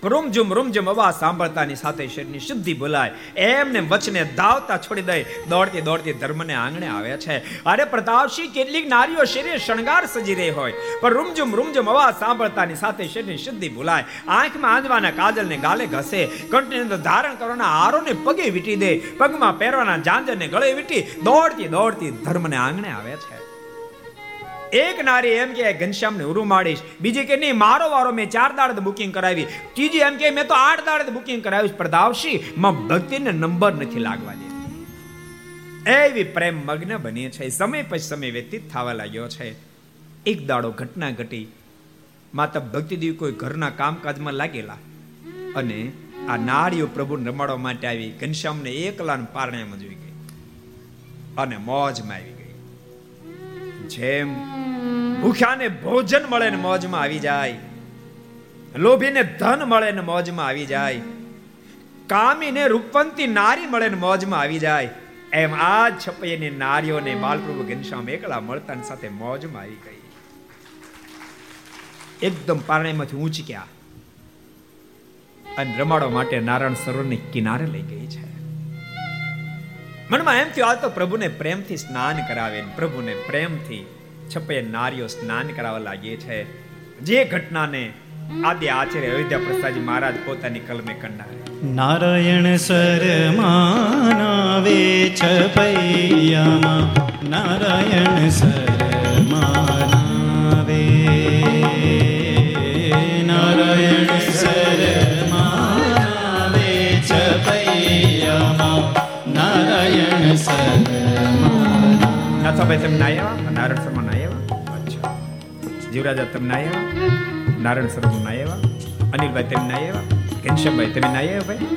Speaker 2: રૂમઝુમ રૂમઝુમ અવાજ સાંભળતાની સાથે શરીરની શુદ્ધિ બોલાય એમને વચને ધાવતા છોડી દઈ. દોડતી દોડતી ધર્મને આંગણે આવે છે. અરે પ્રતાપસિંહ કેટલીક નારીઓ શરીર શણગાર સજી રહી હોય. પણ રૂમઝુમ રૂમઝુમ અવાજ સાંભળતાની સાથે શરીરની શુદ્ધિ બોલાય આંખમાં આંજવાના કાજલને ગાલે ઘસે. કંઠની ધારણ કરવાના હારોને પગે વીટી દે. પગમાં પહેરવાના જાંજરને ગળે વીટી. દોડતી દોડતી ધર્મને આંગણે આવે છે. એક નારી એમ કે ઘનશ્યામને ઉરું માડીશ. બીજી કે, નહીં, મારો વારો મેં ચાર દાડ બુકિંગ કરાવી. ત્રીજી એમ કે, મેં તો આઠ દાડ બુકિંગ કરાવી પ્રદાવશી માં ભક્તિને નંબર નથી લાગવા દેતી. એવી પ્રેમ મગ્ન બની છે. સમય પછી સમય વ્યતીત થવા લાગ્યો છે. એક દાડો ઘટના ઘટી. માતા ભક્તિદેવ કોઈ ઘરના કામકાજમાં લાગેલા. અને આ નારીઓ પ્રભુને રમાડવા માટે આવી. ઘનશ્યામને એકલા પારણામાં જોઈ ગઈ. અને મોજમાં આવી ગઈ. જેમ ભૂખ્યાને ભોજન મળે ને મોજમાં આવી જાય. લોભીને ધન મળે ને મોજમાં આવી જાય. કામીને રૂપવંતી નારી મળે ને મોજમાં આવી જાય. એમ આ છપૈયાની નારીઓને બાલપ્રભુ ઘનશ્યામ એકલા મળતા સાથે મોજમાં આવી ગઈ. એકદમ પારણીમાંથી ઊંચક્યા અને રમાડવા માટે નારાયણ સરોવરની કિનારે લઈ ગઈ છે. મનમાં એમ થયું, આ તો પ્રભુને પ્રેમથી સ્નાન કરાવે પ્રભુને પ્રેમથી છપે નારીઓ સ્નાન કરાવવા લાગી છે. જે ઘટનાને આદિ આચાર્ય અયોધ્યા પ્રસાદજી મહારાજ પોતાની કલમે કંડારે.
Speaker 1: નારાયણ શરમાનાવે છપૈયામાં નારાયણ શરમાનાવે નારાયણ શરમાનાવે છપૈયામાં નારાયણ સરમાના
Speaker 2: નાથાભાઈ તમને આવ્યા નારાયણ શર્મા ના આવ્યા અચ્છા. જીવરાજા તમને આવ્યા નારાયણ શર્મા આવ્યા અનિલભાઈ તેમ ના આવ્યા ઘનશ્યામભાઈ તમે ના આવ્યા ભાઈ?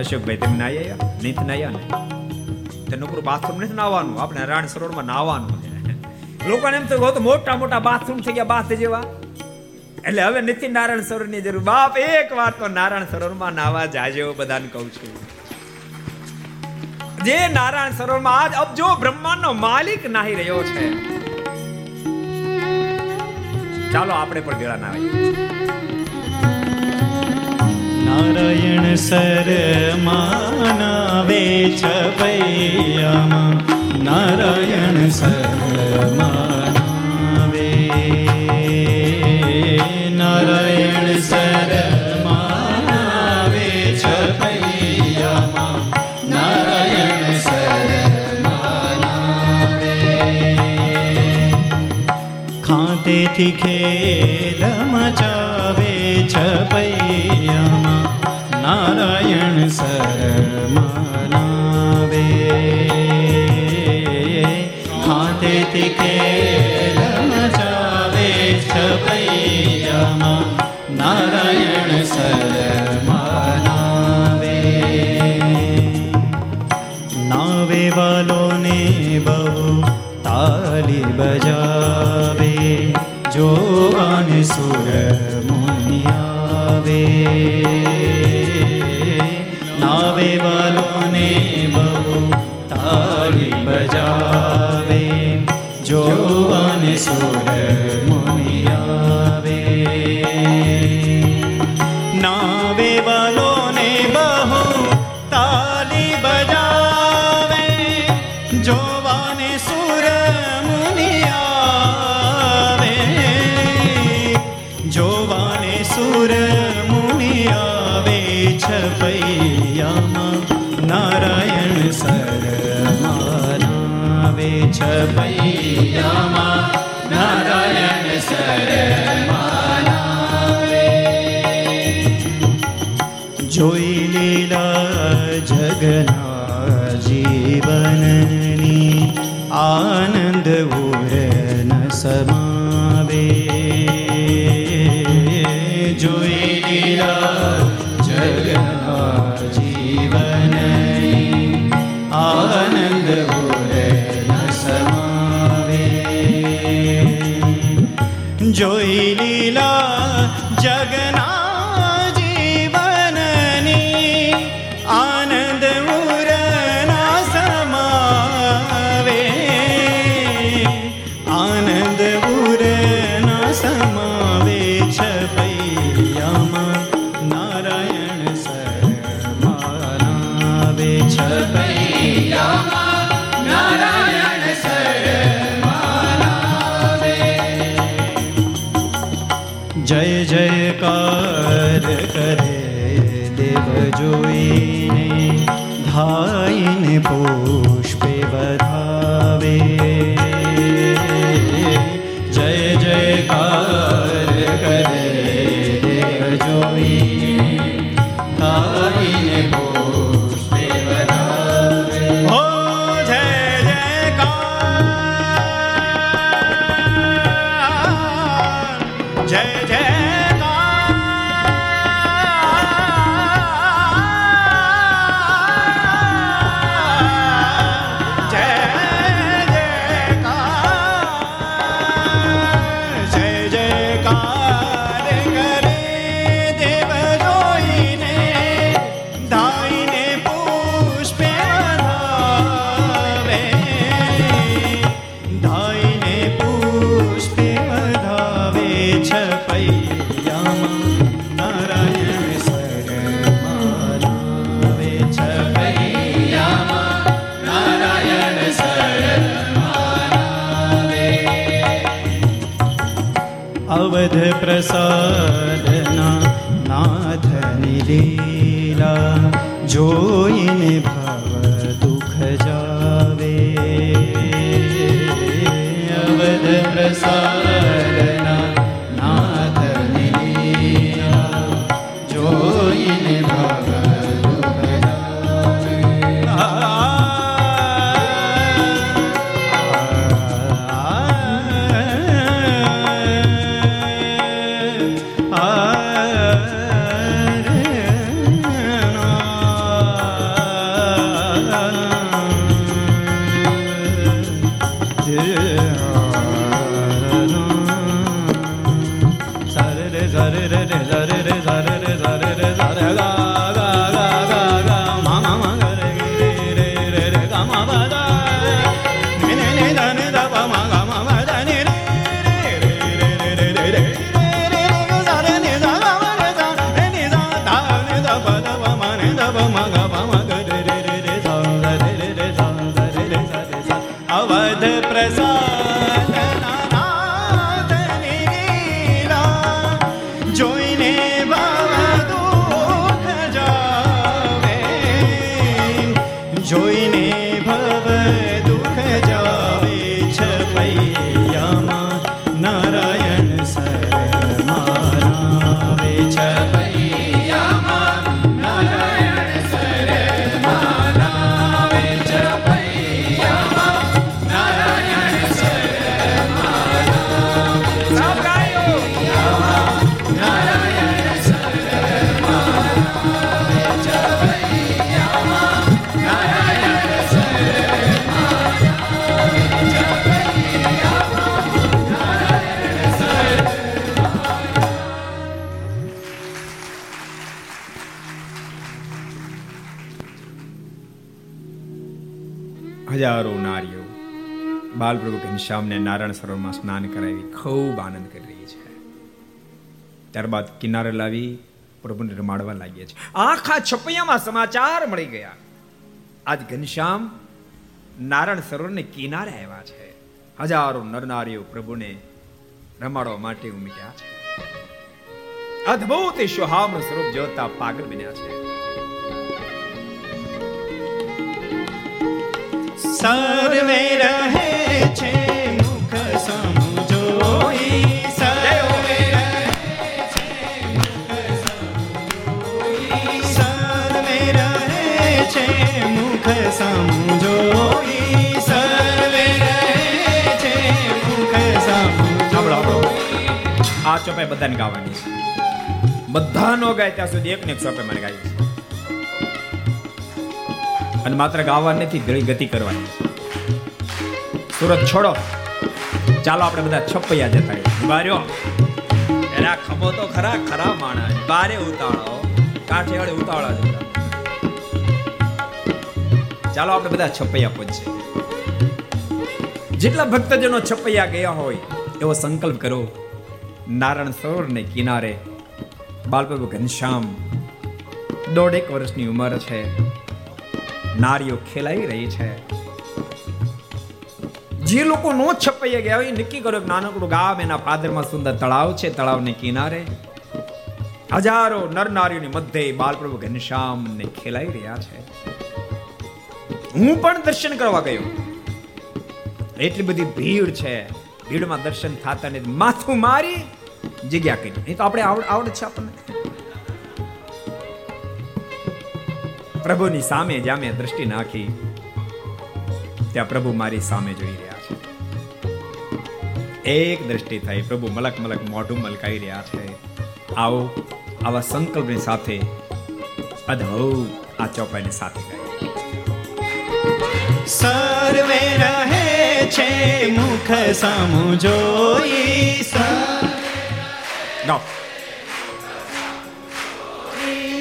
Speaker 2: અશોકભાઈ તમે ના આવ્યા નીત ના આવ્યા ને? તે નોકરું બાથરૂમ નથી નાવાનું. આપણે નારાયણ સરોવરમાં નાવાનું છે. લોકોને એમ તો મોટા મોટા બાથરૂમ થઈ ગયા બાથ જેવા. એટલે હવે નથી નારાયણ સરોવરની જરૂર. બાપ, એક વાર તો નારાયણ સરોવરમાં નાવા જાજે, બધાને કહું છું. જે નારાયણ સરોવરમાં આજ અબજો બ્રહ્માંડનો માલિક નાહી રહ્યો છે. ચાલો આપણે પણ ભેળા નાવીએ
Speaker 1: નારાયણ સરમાનાવે છપૈયામાં નારાયણ સરમાનાવે નારાયણ સરમાનાવે થી ખેલ મચાવે છપૈયામાં નારાયણ શરમાનાવે. હાથેથી ખેલ મચાવે છપૈયામાં નારાયણ શરમાનાવે. નાવે વાલોને બહુ તાલી બજા જોવાને સુર મુનિ આવે. નાવે વાલોને બહુ તાળી બજાવે. જોવાને સુર મુનિ નારાયણ શરણાવે છ પૈ धीने पोष
Speaker 2: depressa भागः બાલપ્રભુ ઘનશ્યામને નારાયણ સરોવરમાં સ્નાન કરાવી ખૂબ આનંદ કરી રહી છે. ત્યારબાદ કિનારે લાવી પ્રભુને રમાડવા લાગ્યા છે. આખા છપૈયામાં સમાચાર મળી ગયા. આજ ઘનશ્યામ નારાયણ સરોવરને કિનારે આવ્યા છે. હજારો નરનારીઓ પ્રભુને રમાડવા માટે ઉમટ્યા છે. અદ્ભુત સુહામનું સ્વરૂપ જોતા પાગલ બન્યા છે.
Speaker 1: સર્વે રહે
Speaker 2: આ ચોપાઈ બધાને ગાવાની છે. બધા નો ગાય ત્યાં સુધી એક ને એક ચોપાઈ ગાવી અને માત્ર ગાવાની નથી ગતિ કરવાની સુરત છોડો. ચાલો આપણે બધા છપૈયા જતા બાર્યો એના ખમો તો ખરા ખરા માણસ. બારે ઉતાળો કાઠિયાવાડે ઉતાળા જતા ચાલો આપણે બધા છપૈયા પહોંચીએ. જેટલા ભક્તજનો છપૈયા ગયા હોય, એવો સંકલ્પ કરો. નારાયણ સરોવરને કિનારે બાલપ્રભુ ઘનશ્યામ દોઢેક વર્ષની ઉંમર છે. નારીઓ ખેલાઈ રહી છે. જે લોકો નો છપાઈ ગયા હોય નક્કી કરો નાનકડું ગામ એના પાદરમાં સુંદર તળાવ છે, તળાવને કિનારે હજારો નર નારીઓની મધ્યે બાલપ્રભુ ઘનશ્યામ ને ખેલાઈ રહ્યા છે. હું પણ દર્શન કરવા ગયો. એટલી બધી ભીડ છે. ભીડમાં દર્શન થતા ને માથું મારી જગ્યા કરી. એ તો આપણે આવડ, આવડે છે આપણને. પ્રભુની સામે જામે દ્રષ્ટિ નાખી. ત્યાં પ્રભુ મારી સામે જોઈ રહ્યા છે. એક દ્રષ્ટિ થઈ પ્રભુ મલક મલક મોઢું મલકાઈ રહ્યા છે. આવો, આવા સંકલ્પની સાથે અદ્ભુત આ ચોપાઈને સાથે ગાય
Speaker 1: સર્વે રહે છે મુખ સામુ
Speaker 2: ગાઓ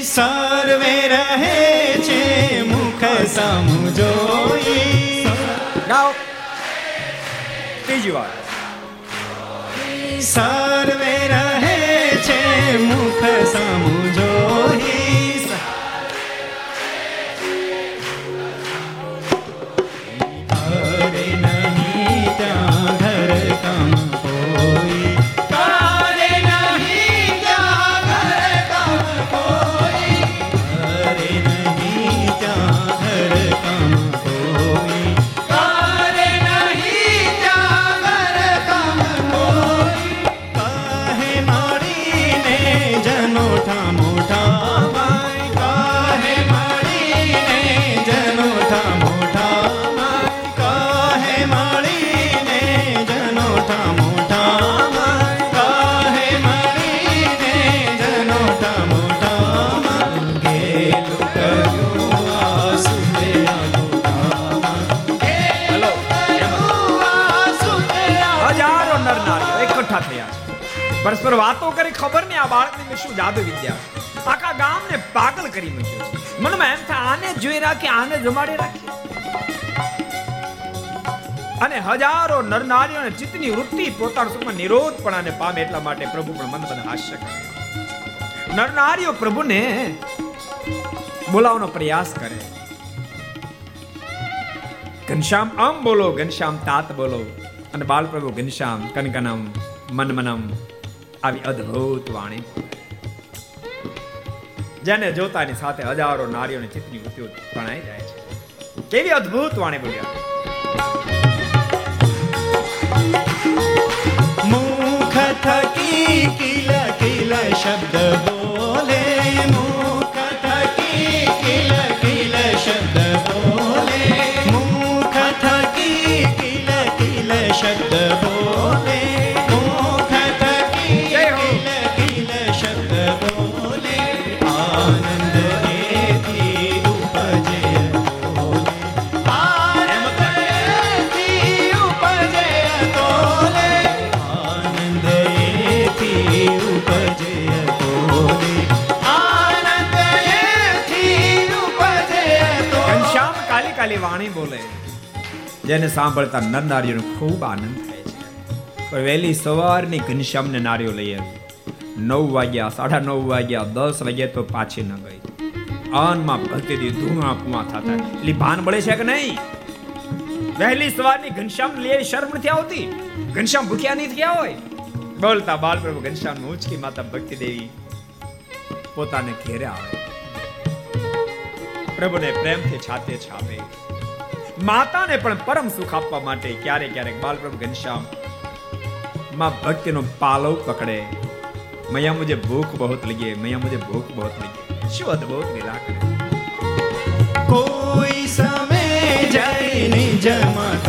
Speaker 1: સર્વે રહે છે મુખ સમજોઈ
Speaker 2: ગાઓ ત્રીજી વાર.
Speaker 1: સર્વે રહે છે મુખ સમજો ઘરે
Speaker 2: પરસ્પર વાતો કરી ખબર નહીં આ બાળકની શું જાદુ વિદ્યા આખા ગામને પાગલ કરી મૂક્યો છે. મનમાં એમ થાય, આને જોઈ રાખી, આને જમાડી રાખી. અને હજારો નરનારીઓ અને ચિત્તની વૃત્તિ પોતાના સુખમાં નિરોધપણાને પામે એટલા માટે પ્રભુ પણ મન બને હાસ્ય કરે. નરનારીઓ પ્રભુને બોલાવવાનો પ્રયાસ કરે. ઘનશ્યામ આમ બોલો, ઘનશ્યામ તાત બોલો. અને બાલ પ્રભુ ઘનશ્યામ કનકનમ મનમનમ આવી અદ્ભુત વાણી. જેને જોતાની સાથે હજારો નારીઓની ચિત્તની વૃત્તિઓ પ્રણાઈ જાય છે. કેવી અદ્ભુત વાણી બોલ્યા
Speaker 1: મુખ થકી કિલ કિલ શબ્દ બોલે. મુખ થકી કિલ કિલ શબ્દ બોલે. મુખ થકી કિલ કિલ શબ્દ બોલે.
Speaker 2: જેને સાંભળતા નર નારીઓને ખૂબ આનંદ થાય છે. વહેલી સવારની ઘનશ્યામને નારીઓ લઈએ નવ વાગ્યા, સાડા નવ વાગ્યા, દસ વાગ્યા તો પાછી ન ગઈ. અનમાં ભક્તિથી ધૂણા પુમા થતા. એટલે ભાન મળે છે કે નહીં? વહેલી સવારની ઘનશ્યામ લે શરમ નથી આવતી? ઘનશ્યામ ભૂખ્યા નહીં થયા હોય? બોલતા બાલ પ્રભુ ઘનશ્યામ ઉચકી માતા ભક્તિ દેવી પોતાને ઘેરે આવે. પ્રભુને પ્રેમથી છાતે છાપે. માતાને પણ પરમ સુખ આપવા માટે ક્યારેક ક્યારેક બાલપ્રભુ ઘનશ્યામમાં ભક્તિનો પાલવ પકડે. મૈયા મુજે ભૂખ બહુત લગી મૈયા મુજે ભૂખ બહુત લગી શું અદભુત નિરાકરણ
Speaker 1: કોઈ સમય જય નિજ મત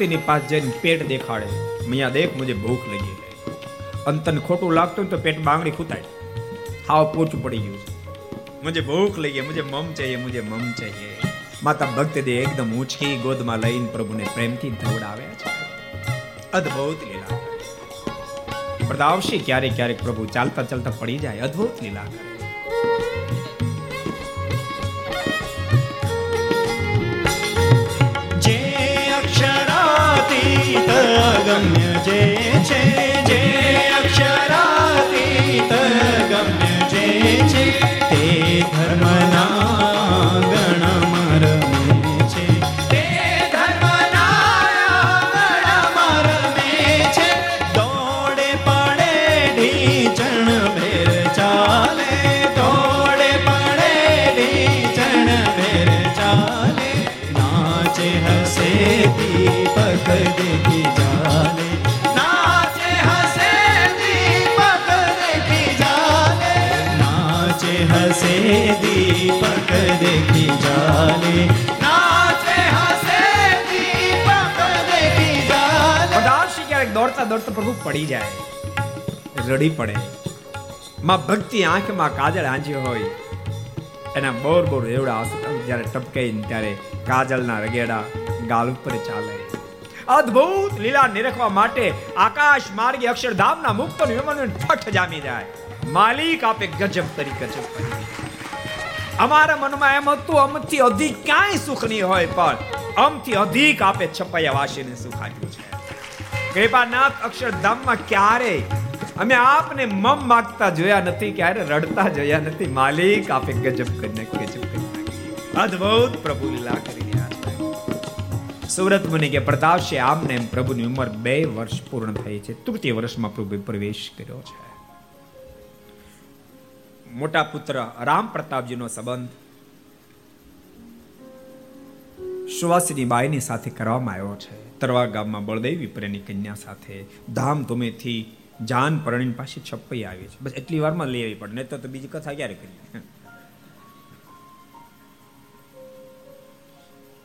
Speaker 2: વ્યક્તિની પાસે જઈને પેટ દેખાડે. મિયા દેખ, મુજે ભૂખ લગી ગઈ ખોટું લાગતું તો પેટ બાંગડી ખૂતાડી હાવ પોચું પડી ગયું છે. મુજે ભૂખ લઈ મુજે મમ ચાહીએ, મુજે મમ ચાહીએ. માતા ભક્તિ દે એકદમ ઊંચકી ગોદમાં લઈને પ્રભુને પ્રેમથી ધવડાવે છે. અદ્ભુત લીલા. પ્રદાવશી ક્યારેક ક્યારેક પ્રભુ ચાલતા ચાલતા પડી જાય. અદ્ભુત લીલા. કરે
Speaker 1: અક્ષરાતીત ગમ્ય જે છે જે અક્ષરાતીત ગમ્ય જે છે તે ધર્મના ગણમાં
Speaker 2: પ્રભુ પડી જાય રડી પડે માં ભક્તિ આંખમાં કાજળ આંજી હોય એના બોર બોર એવડા જ્યારે ટપકે ત્યારે કાજલના રગેડા ગાલ ઉપર ચાલે અદ્ભુત લીલા નિરખવા માટે આકાશ માર્ગે અક્ષરધામના મુક્ત વિમાન ઠઠ જામી જાય માલિક આપે ગજબ ગજબ કરી અમારા મનમાં એમ હતું અમથી અધિક ક્યાંય સુખ નહીં હોય પણ અમથી અધિક આપે છપાયા વાસીને સુખ આપ્યું છે કૃપાનાથ અક્ષરધામમાં ક્યારે અમે આપને મમ માગતા જોયા નથી, ક્યારે રડતા જોયા નથી. માલિક આપે ગજબ કરીને ગજબ કરી. અદ્ભુત પ્રભુ લીલા કરી સુરત મુનિ કે પ્રતાપશે આમને એમ પ્રભુની ઉંમર બે વર્ષ પૂર્ણ થઈ છે. તૃતીય વર્ષમાં પ્રભુએ પ્રવેશ કર્યો છે. મોટા પુત્ર રામ પ્રતાપજીનો સંબંધ સુવાસિની બાઈની સાથે કરવામાં આવ્યો છે. તરવા ગામમાં બળદેવી પ્રેની કન્યા સાથે ધામ ધૂમેથી જાન પરણીને પાછી છપ્પઈ આવી છે. બસ એટલી વારમાં લઈ આવી પડે નહીં તો બીજી કથા ક્યારે કરી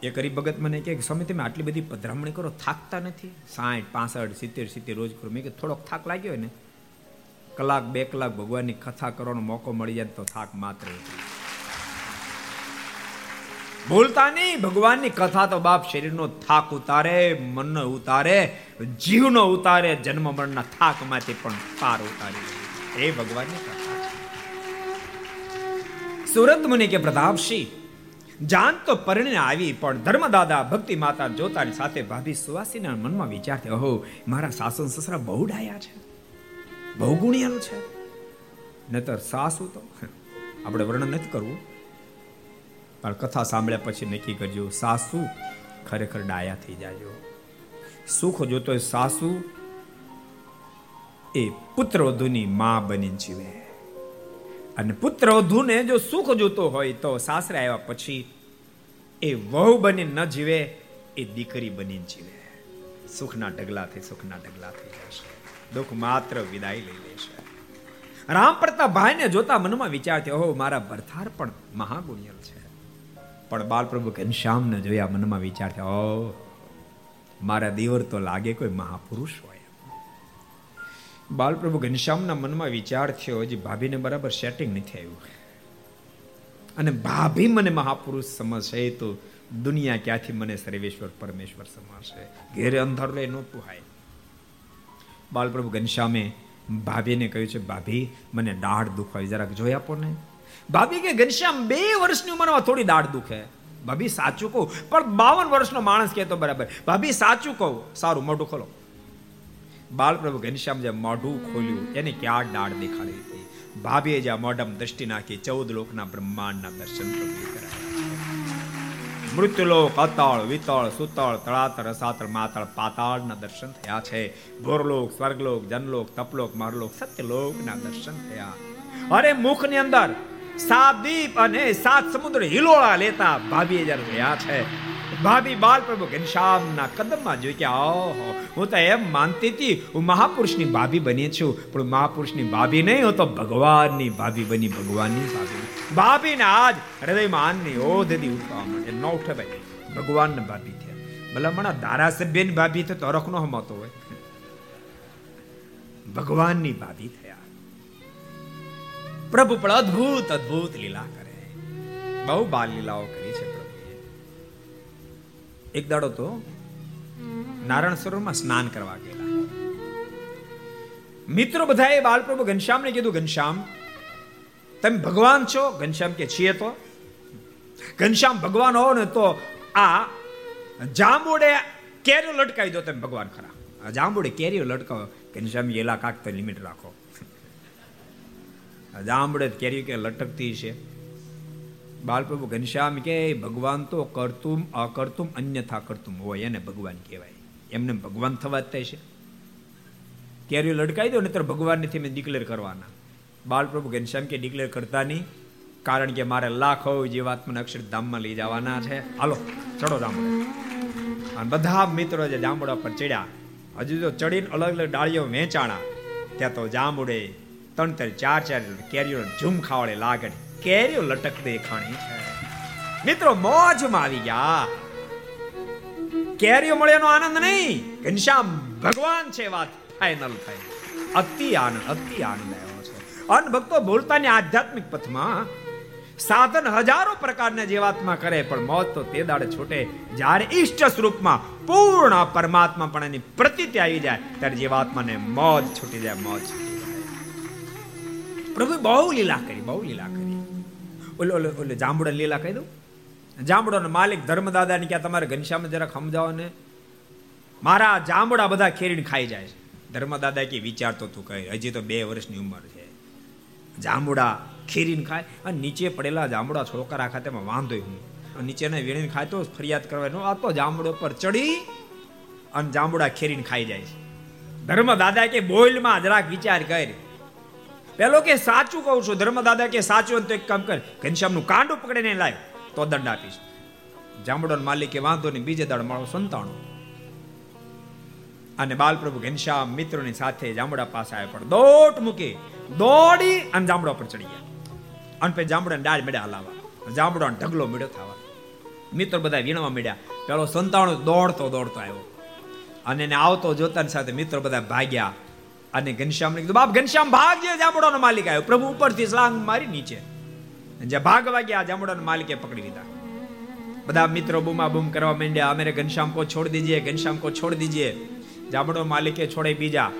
Speaker 2: એ કરી ભગત મને કે, સ્વામી, તમે આટલી બધી પધરામણી કરો, થાકતા નથી? સાઠ, પાસઠ, સિત્તેર સિત્તેર રોજ કરો. મેં કે થોડોક થાક લાગ્યો હોય ને? કલાક, બે કલાક ભગવાનની કથા કરવાનો મોકો મળી જાય તો થાક માત્ર. ભૂલતા નહીં ભગવાનની કથા તો બાપ શરીરનો થાક ઉતારે, મનનો ઉતારે, જીવનો ઉતારે જન્મ મરણના થાકમાંથી પણ પાર ઉતારે. એ ભગવાનની કથા. સુરત મુનિ કે પ્રતાપસિંહ જાન તો પરણીને આવી, પણ ધર્મદાદા ભક્તિ માતા જોતાની સાથે ભાભી સુવાસીના મનમાં વિચાર થયો હો મારા સાસુ સસરા બહુ ડાયા છે બહુ ગુણિયાનું છે નતર સાસુ તો આપણે વર્ણન નથી કરવું પણ કથા સાંભળ્યા પછી નક્કી કરજો, સાસુ ખરેખર ડાયા થઈ જાજો. સુખ જોતો સાસુ એ પુત્ર વધુની માં બની જીવે. અને પુત્ર વધુને જો સુખ જોતો હોય તો સાસરે આવ્યા પછી એ વહુ બની ન જીવે, એ દીકરી બની જીવે. સુખના ઢગલાથી સુખના ઢગલા થઈ જશે. દુઃખ માત્ર વિદાય લઈ લેશે. રામ પ્રતાપ ભાઈને જોતા મનમાં વિચાર થયો હો મારા ભરથાર પણ મહાગુણ્યલ છે. પણ બાલપ્રભુ ઘનશ્યામને જોયા મનમાં વિચાર થયો મારા દેવર તો લાગે કોઈ મહાપુરુષ હોય. બાલપ્રભુ ઘનશ્યામના મનમાં વિચાર થયો, હજી ભાભીને બરાબર સેટિંગ નથી આવ્યું. અને ભાભી મને મહાપુરુષ સમજશે તો દુનિયા ક્યાંથી મને સર્વેશ્વર, પરમેશ્વર સમજશે. ઘેરે અંધારું લઈ ન પુહાય બાલપ્રભુ ઘનશ્યામે ભાભીને કહ્યું છે, ભાભી, મને દાઢ દુખાવી જરાક જોઈ આપો ને. ભાભી કે, ઘનશ્યામ, બે વર્ષની ઉંમરમાં થોડી દાઢ દુખે. ભાભી, સાચું કહું. પણ બાવન વર્ષનો માણસ કહેતો બરાબર. ભાભી, સાચું કહું. સારું, મોઢું ખોલો. બાલપ્રભુ ઘનશ્યામ જે મોઢું ખોલ્યું, એને ક્યાં દાઢ દેખાડી હતી. ભાભીએ જ્યાં મોઢમ દ્રષ્ટિ નાખી, ચૌદ લોકના બ્રહ્માંડના દર્શન મૃત્યુલોક, અતળ, વિતળ, સુતળ, તળાતળ, રસાતળ, માતળ, પાતાળના દર્શન થયા છે. ભોરલોક સ્વર્ગલોક, જનલોક, તપલોક, મરલોક, સત્યલોકના દર્શન થયા. અરે, મુખની અંદર સાત દીપ અને સાત સમુદ્ર હિલોળા લેતા ભાભીએ જયારે થયા છે. ભાભી બાલ પ્રભુ ઘનશ્યામના કદમમાં જોઈ કે ઓહો, હું તો એમ માનતી હતી, હું મહાપુરુષની ભાભી બની છું, પણ મહાપુરુષની ભાભી નહીં, હું તો ભગવાનની ભાભી બની, ભગવાનની ભાભી. ભાભીને આજ હૃદયમાં આનની ઓધથી ઉઠવા માટે ન ઉઠે ભાઈ. ભગવાનને ભાભી થયા. ભલામણા ધારાસભ્યની ભાભી તો તરખનો હમતો હોય. ભગવાનની ભાભી થયા. પ્રભુ પણ અદ્ભુત અદ્ભુત લીલા કરે. બહુ બાલ લીલાઓ કરી છે એક દાડો તો નારાયણ સરોવરમાં સ્નાન કરવા ગયેલા. મિત્રો બધાએ બાલપ્રભુ ઘનશ્યામને કીધું, ઘનશ્યામ, તમે ભગવાન છો? ઘનશ્યામ કે, છીએ તો. ઘનશ્યામ, ભગવાન હો ને તો આ જાંબુડે કેરીઓ લટકાવી દો, તમે ભગવાન ખરા. જાંબુડે કેરીઓ લટકાવો. ઘનશ્યામ એલા કાક તો લિમિટ રાખો. જાંબુડે કેરી કે લટકતી છે. બાલપ્રભુ ઘનશ્યામ કે ભગવાન તો કરતું અકર્તુમ અન્યથા કરતું હોય એને ભગવાન કહેવાય. એમને ભગવાન થવા જ થાય છે. કેરીઓ લટકાઈ દો, નહીતર ભગવાનને મેં ડિક્લેર કરવાના. બાલપ્રભુ ઘનશ્યામ કે ડિક્લેર કરતા નહીં, કારણ કે મારે લાખો જીવાત્માને અક્ષરધામમાં લઈ જવાના છે. હાલો, ચડો જાંબુડા અને બધા મિત્રો જે જાંબુડા પર ચડ્યા, હજુ તો ચડીને અલગ અલગ ડાળીઓ વેચાણા, ત્યાં તો જાંબુડે ત્રણ ત્રણ ચાર ચાર કેરીઓ ઝૂમ ખાવાડે લાગડ કેરીઓ લટક દે ખાણી મિત્રો, મોજમાં આવી ગયા. કેરીઓ મળ્યાનો આનંદ નહીં. ઘનશ્યામ ભગવાન છે વાત ફાઈનલ થઈ. અતિ આનંદ અતિ આનંદ આવ્યો છે. અન ભક્તો બોલતાની આધ્યાત્મિક પથમાં સાધન હજારો પ્રકારના જીવાત્મા કરે, પણ મોત તો તે દાડે છૂટે. જ્યારે ઈષ્ટ સ્વરૂપમાં પૂર્ણ પરમાત્મા પણ એની પ્રતિતિ આવી જાય, ત્યારે જીવાત્માને મોજ છૂટી જાય, મોજ. પ્રભુ બહુ લીલા કરી, બહુ લીલા કરી. ઓલે ઓલે ઓલે જાંબુડા લીલા કહી દઉં. જાંબુડાનો માલિક ધર્મદાદાને ક્યાં તમારે ઘનશ્યામ જરાક સમજાવો ને? મારા જાંબુડા બધા ખેરીને ખાઈ જાય છે. ધર્મદાદા કે વિચારતો તું કહે, હજી તો બે વર્ષની ઉંમર છે. જાંબુડા ખીરીને ખાય, અને નીચે પડેલા જાંબુડા છોકરા ખાતેમાં વાંધો હું. નીચેને વીણીને ખાય તો ફરિયાદ કરવાનો આ તો જાંબુડો પર ચડી અને જાંબુડા ખેરીને ખાઈ જાય છે. ધર્મ દાદા કે બોલમાં જરાક વિચાર કર પેલો કે, સાચું કહું છું, ધર્મદાદા કે, સાચું તો એક કામ કર, ઘનશ્યામનું કાંડું પકડીને લાવ્યો તો દંડ આપીશ. જામડો માલિકે વાંધો નહીં, બીજે દાડ મારો સંતાણો. અને બાલપ્રભુ ઘનશ્યામ મિત્રોની સાથે જામડા પાસે આવ્યા પણ દોટ મૂકી દોડી અને જામડા પર ચડી ગયા. અને પછી જામડાને ડાળ મેળ્યા હલાવા જામડો ઢગલો મેળ્યો થવા. મિત્રો બધા વીણવા મળ્યા. પેલો સંતાણો દોડતો દોડતો આવ્યો. અને એને આવતો જોતાની સાથે મિત્રો બધા ભાગ્યા. અને ઘનશ્યામને કીધું, બાપ, ઘનશ્યામ ભાગજે જામડાનો માલિક આવ્યો. પ્રભુ ઉપરથી સ્લાંગ મારી નીચે. જે ભાગ વાગ્યા, આ જામડાનો માલિકે પકડી લીધા. બધા મિત્રો બૂમા બૂમ કરવા માંડ્યા. અમે ઘનશ્યામ કો છોડ દીજીએ, ઘનશ્યામ કો છોડ દીજીએ. જામડો માલિકે છોડે બીજા.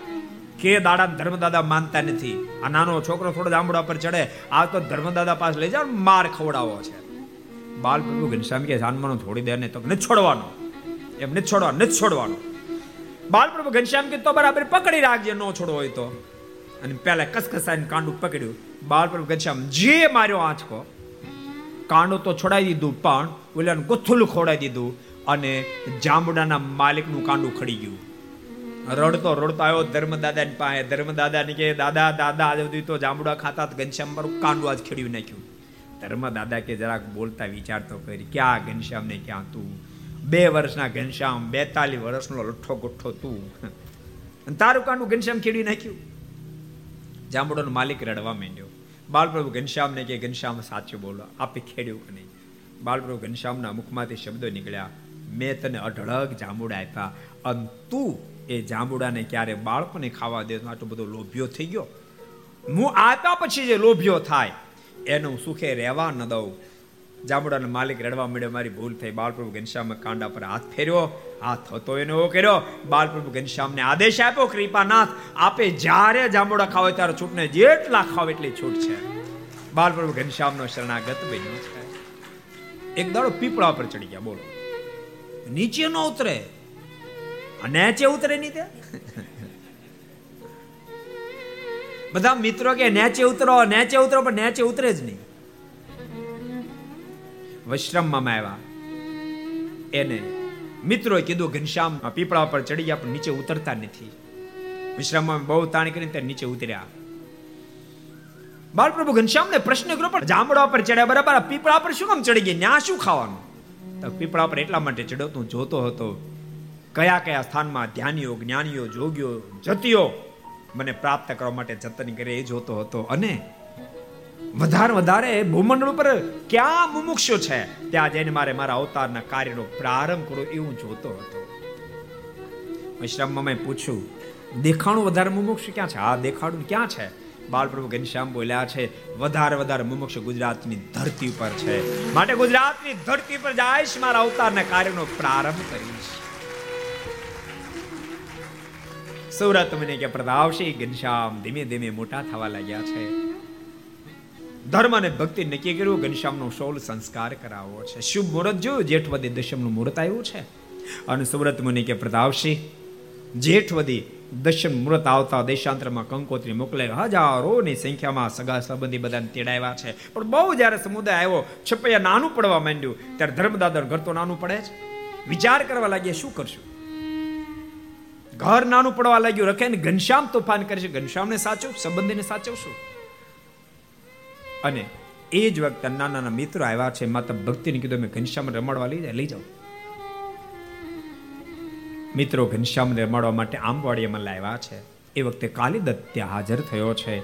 Speaker 2: કે દાડા ધર્મદાદા માનતા નથી. આ નાનો છોકરો થોડો જામડા પર ચડે. આ તો ધર્મદાદા પાસે લઈ જાવ માર ખવડાવો છે. બાલ પ્રભુ ઘનશ્યામ કે જાનમાનો છોડી દે ને તો નથી છોડવાનો. એમ, નથી છોડવાનો નથી છોડવાનો. બાલ પ્રભુ ઘનશ્યામ કે તો બરાબર પકડી રાખજે, ન છોડો હોય તો. અને પેલા કસકસાઈને કાંડું પકડ્યું. બાલ પ્રભુ ઘનશ્યામ જે માર્યો આંચકો, કાંડું તો છોડાઈ દીધું, પણ ઓલાને ગુથુલું ખોડાઈ દીધું અને જાંબુડાના માલિકનું કાંડું ખડી ગયું. રડતો રડતો આવ્યો ધર્મદાદા ની પાસે. ધર્મદાદા ને કે દાદા દાદા આજે તો જાંબુડા ખાતા ઘનશ્યામ પર કાંડું આજ ખેડ્યું નાખ્યું. ધર્મદાદા કે જરાક બોલતા વિચારતો કરી, ક્યાં ઘનશ્યામ ને ક્યાં તું? બે વર્ષના ઘનશ્યામ, બેતાલીસ વર્ષનો લઠ્ઠો ગુઠ્ઠો તું. તારું કાંડું ઘનશ્યામ ખેડી નાખ્યું. જાંબુડાનો માલિક રડવા માંડ્યો. બાલપ્રભુ ઘનશ્યામને કે ઘનશ્યામ સાચું બોલો, આપે ખેડ્યું કે નહીં? બાલપ્રભુ ઘનશ્યામના મુખમાંથી શબ્દો નીકળ્યા. મેં તને અઢળક જાંબુડા આપ્યા. અને તું એ જાંબુડાને ક્યારે બાળકોને ખાવા દે આટલો બધો લોભ્યો થઈ ગયો? હું આપ્યા પછી જે લોભ્યો થાય, એનું સુખે રહેવા ન દઉં. જાંબુડાનો માલિક રડવા મળ્યો મારી ભૂલ થઈ. બાલપ્રભુ ઘનશ્યામે કાંડા પર હાથ ફેર્યો હાથ હતો એનો કર્યો. બાલપ્રભુ ઘનશ્યામને આદેશ આપ્યો, કૃપાનાથ, આપે જ્યારે જામુડા ખાવ ત્યારે છૂટને જેટલા ખાવ એટલી છૂટ છે. બાલપ્રભુ ઘનશ્યામનો શરણાગત બન્યો છે. એક દાડો પીપળા પર ચડી ગયા, બોલો. નીચે ન ઉતરે. નેચે ઉતરે નહીં ત્યાં? બધા મિત્રો કે નેચે ઉતરો નેચે ઉતરો, પણ નેચે ઉતરે જ નહીં. વશ્રમમાં આવ્યા. એને મિત્રોએ કીધું ઘનશ્યામ પીપળા પર ચડી ગયા, પણ નીચે ઉતરતા નથી. વિશ્રામમાં બહુ તાણ કરીને ત્યાં નીચે ઉતર્યા. બાળપ્રભુ ઘનશ્યામને પ્રશ્ન કર્યો, પણ જાંબડા પર ચડ્યા બરાબર પીપળા પર શું કામ ચડી ગયા? ત્યાં શું ખાવાનું? તો પીપળા પર એટલા માટે ચડ્યો તું જોતો હતો, કયા કયા સ્થાનમાં ધ્યાનીઓ, જ્ઞાનીઓ, જોગીઓ, જતીઓ મને પ્રાપ્ત કરવા માટે જતન કરે એ જોતો હતો. અને વધારે વધારે ભૂમંડળ ઉપર ક્યાં મુમુક્ષો છે? ત્યાં જઈને મારે મારા અવતારના કાર્યનો પ્રારંભ કરો એવું જોતો હતો. શ્રમમાં મેં પૂછ્યું, દેખાણું વધારે મુમુક્ષ ક્યાં છે? આ દેખાડું ક્યાં છે? બાલપ્રભુ ઘનશ્યામ બોલ્યા છે, વધારે વધારે મુમુક્ષ ગુજરાતની ધરતી ઉપર છે. માટે ગુજરાતની ધરતી પર જાયશ મારા અવતારના કાર્યનો પ્રારંભ કરીશ. સુરત મને કે પ્રતાપસિંહ ઘનશ્યામ ધીમે ધીમે મોટા થવા લાગ્યા છે. ધર્મ અને ભક્તિ નક્કી કર્યું, ઘનશ્યામનો સોળ સંસ્કાર કરાવવો છે. શુભ મુહૂર્ત જોયું જેઠવદી દશમનું મુહૂર્ત આવ્યું છે. અને સુરત મુનિ કે પ્રતાપસિંહ જેઠવદી દશમ મુહૂર્ત આવતા દેશાંતરમાં કંકોત્રી મોકલે, હજારોની સંખ્યામાં સગા સંબંધી બધાને તેડાવ્યા છે. પણ બહુ જ્યારે સમુદાય આવ્યો, છપૈયા નાનું પડવા માંડ્યું, ત્યારે ધર્મદાદર ઘર તો નાનું પડે છે વિચાર કરવા લાગ્યા, શું કરશું? ઘર નાનું પડવા લાગ્યું રખે ને ઘનશ્યામ તોફાન કરશે, ઘનશ્યામને સાચવ, સંબંધીને સાચવશું. અને એ જ વખતે નાના નાના મિત્રો આવ્યા છે, માતા ભક્તિને કીધું મેં ઘનશ્યામ રમાડવા લઈ જાય, લઈ જાઓ. મિત્રો ઘનશ્યામને રમાડવા માટે આંબવાડીયામાં લાવ્યા છે. એ વખતે કાલીદત્ત ત્યાં હાજર થયો છે.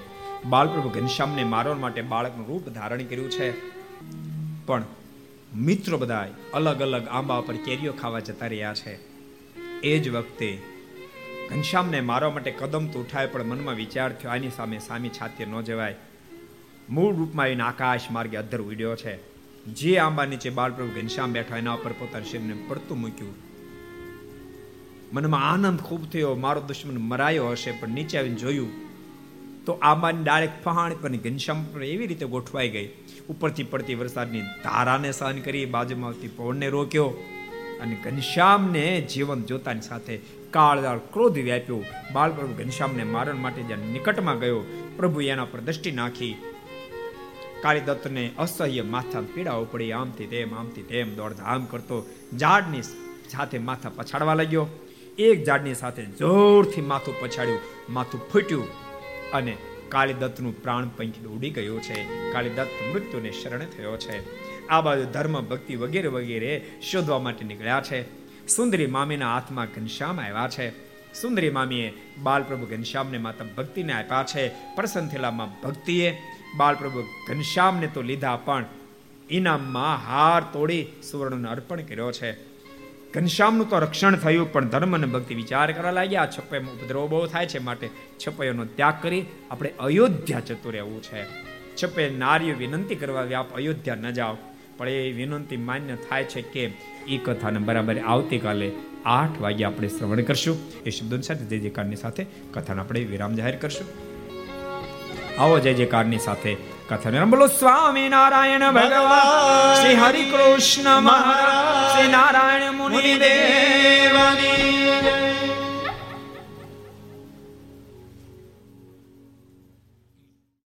Speaker 2: બાલપ્રભુ ઘનશ્યામને મારવા માટે બાળકનું રૂપ ધારણ કર્યું છે. પણ મિત્રો બધા અલગ અલગ આંબા પર કેરીઓ ખાવા જતા રહ્યા છે. એ જ વખતે ઘનશ્યામને મારવા માટે કદમ તો ઉઠાય પણ મનમાં વિચાર થયો, આની સામે સામી છાતી ન જવાય. મૂળ રૂપમાં આવીને આકાશ માર્ગે અધર ઉડ્યો છે. જે આંબા નીચે બાલપ્રભુ ઘનશ્યામ બેઠા એના ઉપર પોતાના શરીરને પડતું મૂક્યું. મનમાં આનંદ ખૂબ થયો, મારો દુશ્મન મરાયો હશે, પણ નીચે આવીને જોયું તો આંબાની ડાળેક ફહાણ પર ઘનશ્યામ પર એવી રીતે ગોઠવાઈ ગઈ. ઉપરથી પડતી વરસાદની ધારાને સહન કરી, બાજુમાં આવતી પવનને રોક્યો અને ઘનશ્યામને જીવન જોતાની સાથે કાળદાળ ક્રોધ વ્યાપ્યો. બાલપ્રભુ ઘનશ્યામને મારણ માટે જ્યાં નિકટમાં ગયો પ્રભુ એના પર દ્રષ્ટિ નાખી કાળીદત્તને અસહ્ય માથા પીડાઓ પડી આમથી તેમ આમથી તેમ દોડધામ કરતો ઝાડની સાથે માથા પછાડવા લાગ્યો. એક ઝાડની સાથે જોરથી માથું પછાડ્યું. માથું ફૂટ્યું અને કાળીદત્તનું પ્રાણ પંખી ઉડી ગયું છે. કાળીદત્ત મૃત્યુને શરણ થયો છે. આ બાજુ ધર્મ, ભક્તિ વગેરે વગેરે શોધવા માટે નીકળ્યા છે. સુંદરી મામીના હાથમાં ઘનશ્યામ આવ્યા છે. સુંદરી મામીએ બાલપ્રભુ ઘનશ્યામને માતા ભક્તિને આપ્યા છે. પ્રસન્ન થયેલામાં ભક્તિએ બાલપ્રભુ ઘનશ્યામને તો લીધા, પણ ઇનામમાં હાર તોડી સુવર્ણનો અર્પણ કર્યો છે. ઘનશ્યામનું તો રક્ષણ થયું, પણ ધર્મ અને ભક્તિ વિચાર કરવા લાગ્યા. છપાઈમાં ઉપદ્રવ બહુ થાય છે માટે છપાઈઓનો ત્યાગ કરી આપણે અયોધ્યા જતું રહેવું છે. છપે નારીઓ વિનંતી કરવા આપ અયોધ્યા ન જાઓ. પણ એ વિનંતી માન્ય થાય છે કે એ કથાને બરાબર આવતીકાલે આઠ વાગે આપણે શ્રવણ કરશું. એ શબ્દોની સાથે જે જે કારની સાથે કથાને આપણે વિરામ જાહેર કરશું. આવો જય જયકારની સાથે કથન બોલો સ્વામી નારાયણ ભગવાન શ્રી હરિ કૃષ્ણ મહારાજ શ્રી નારાયણ મુનિ દેવની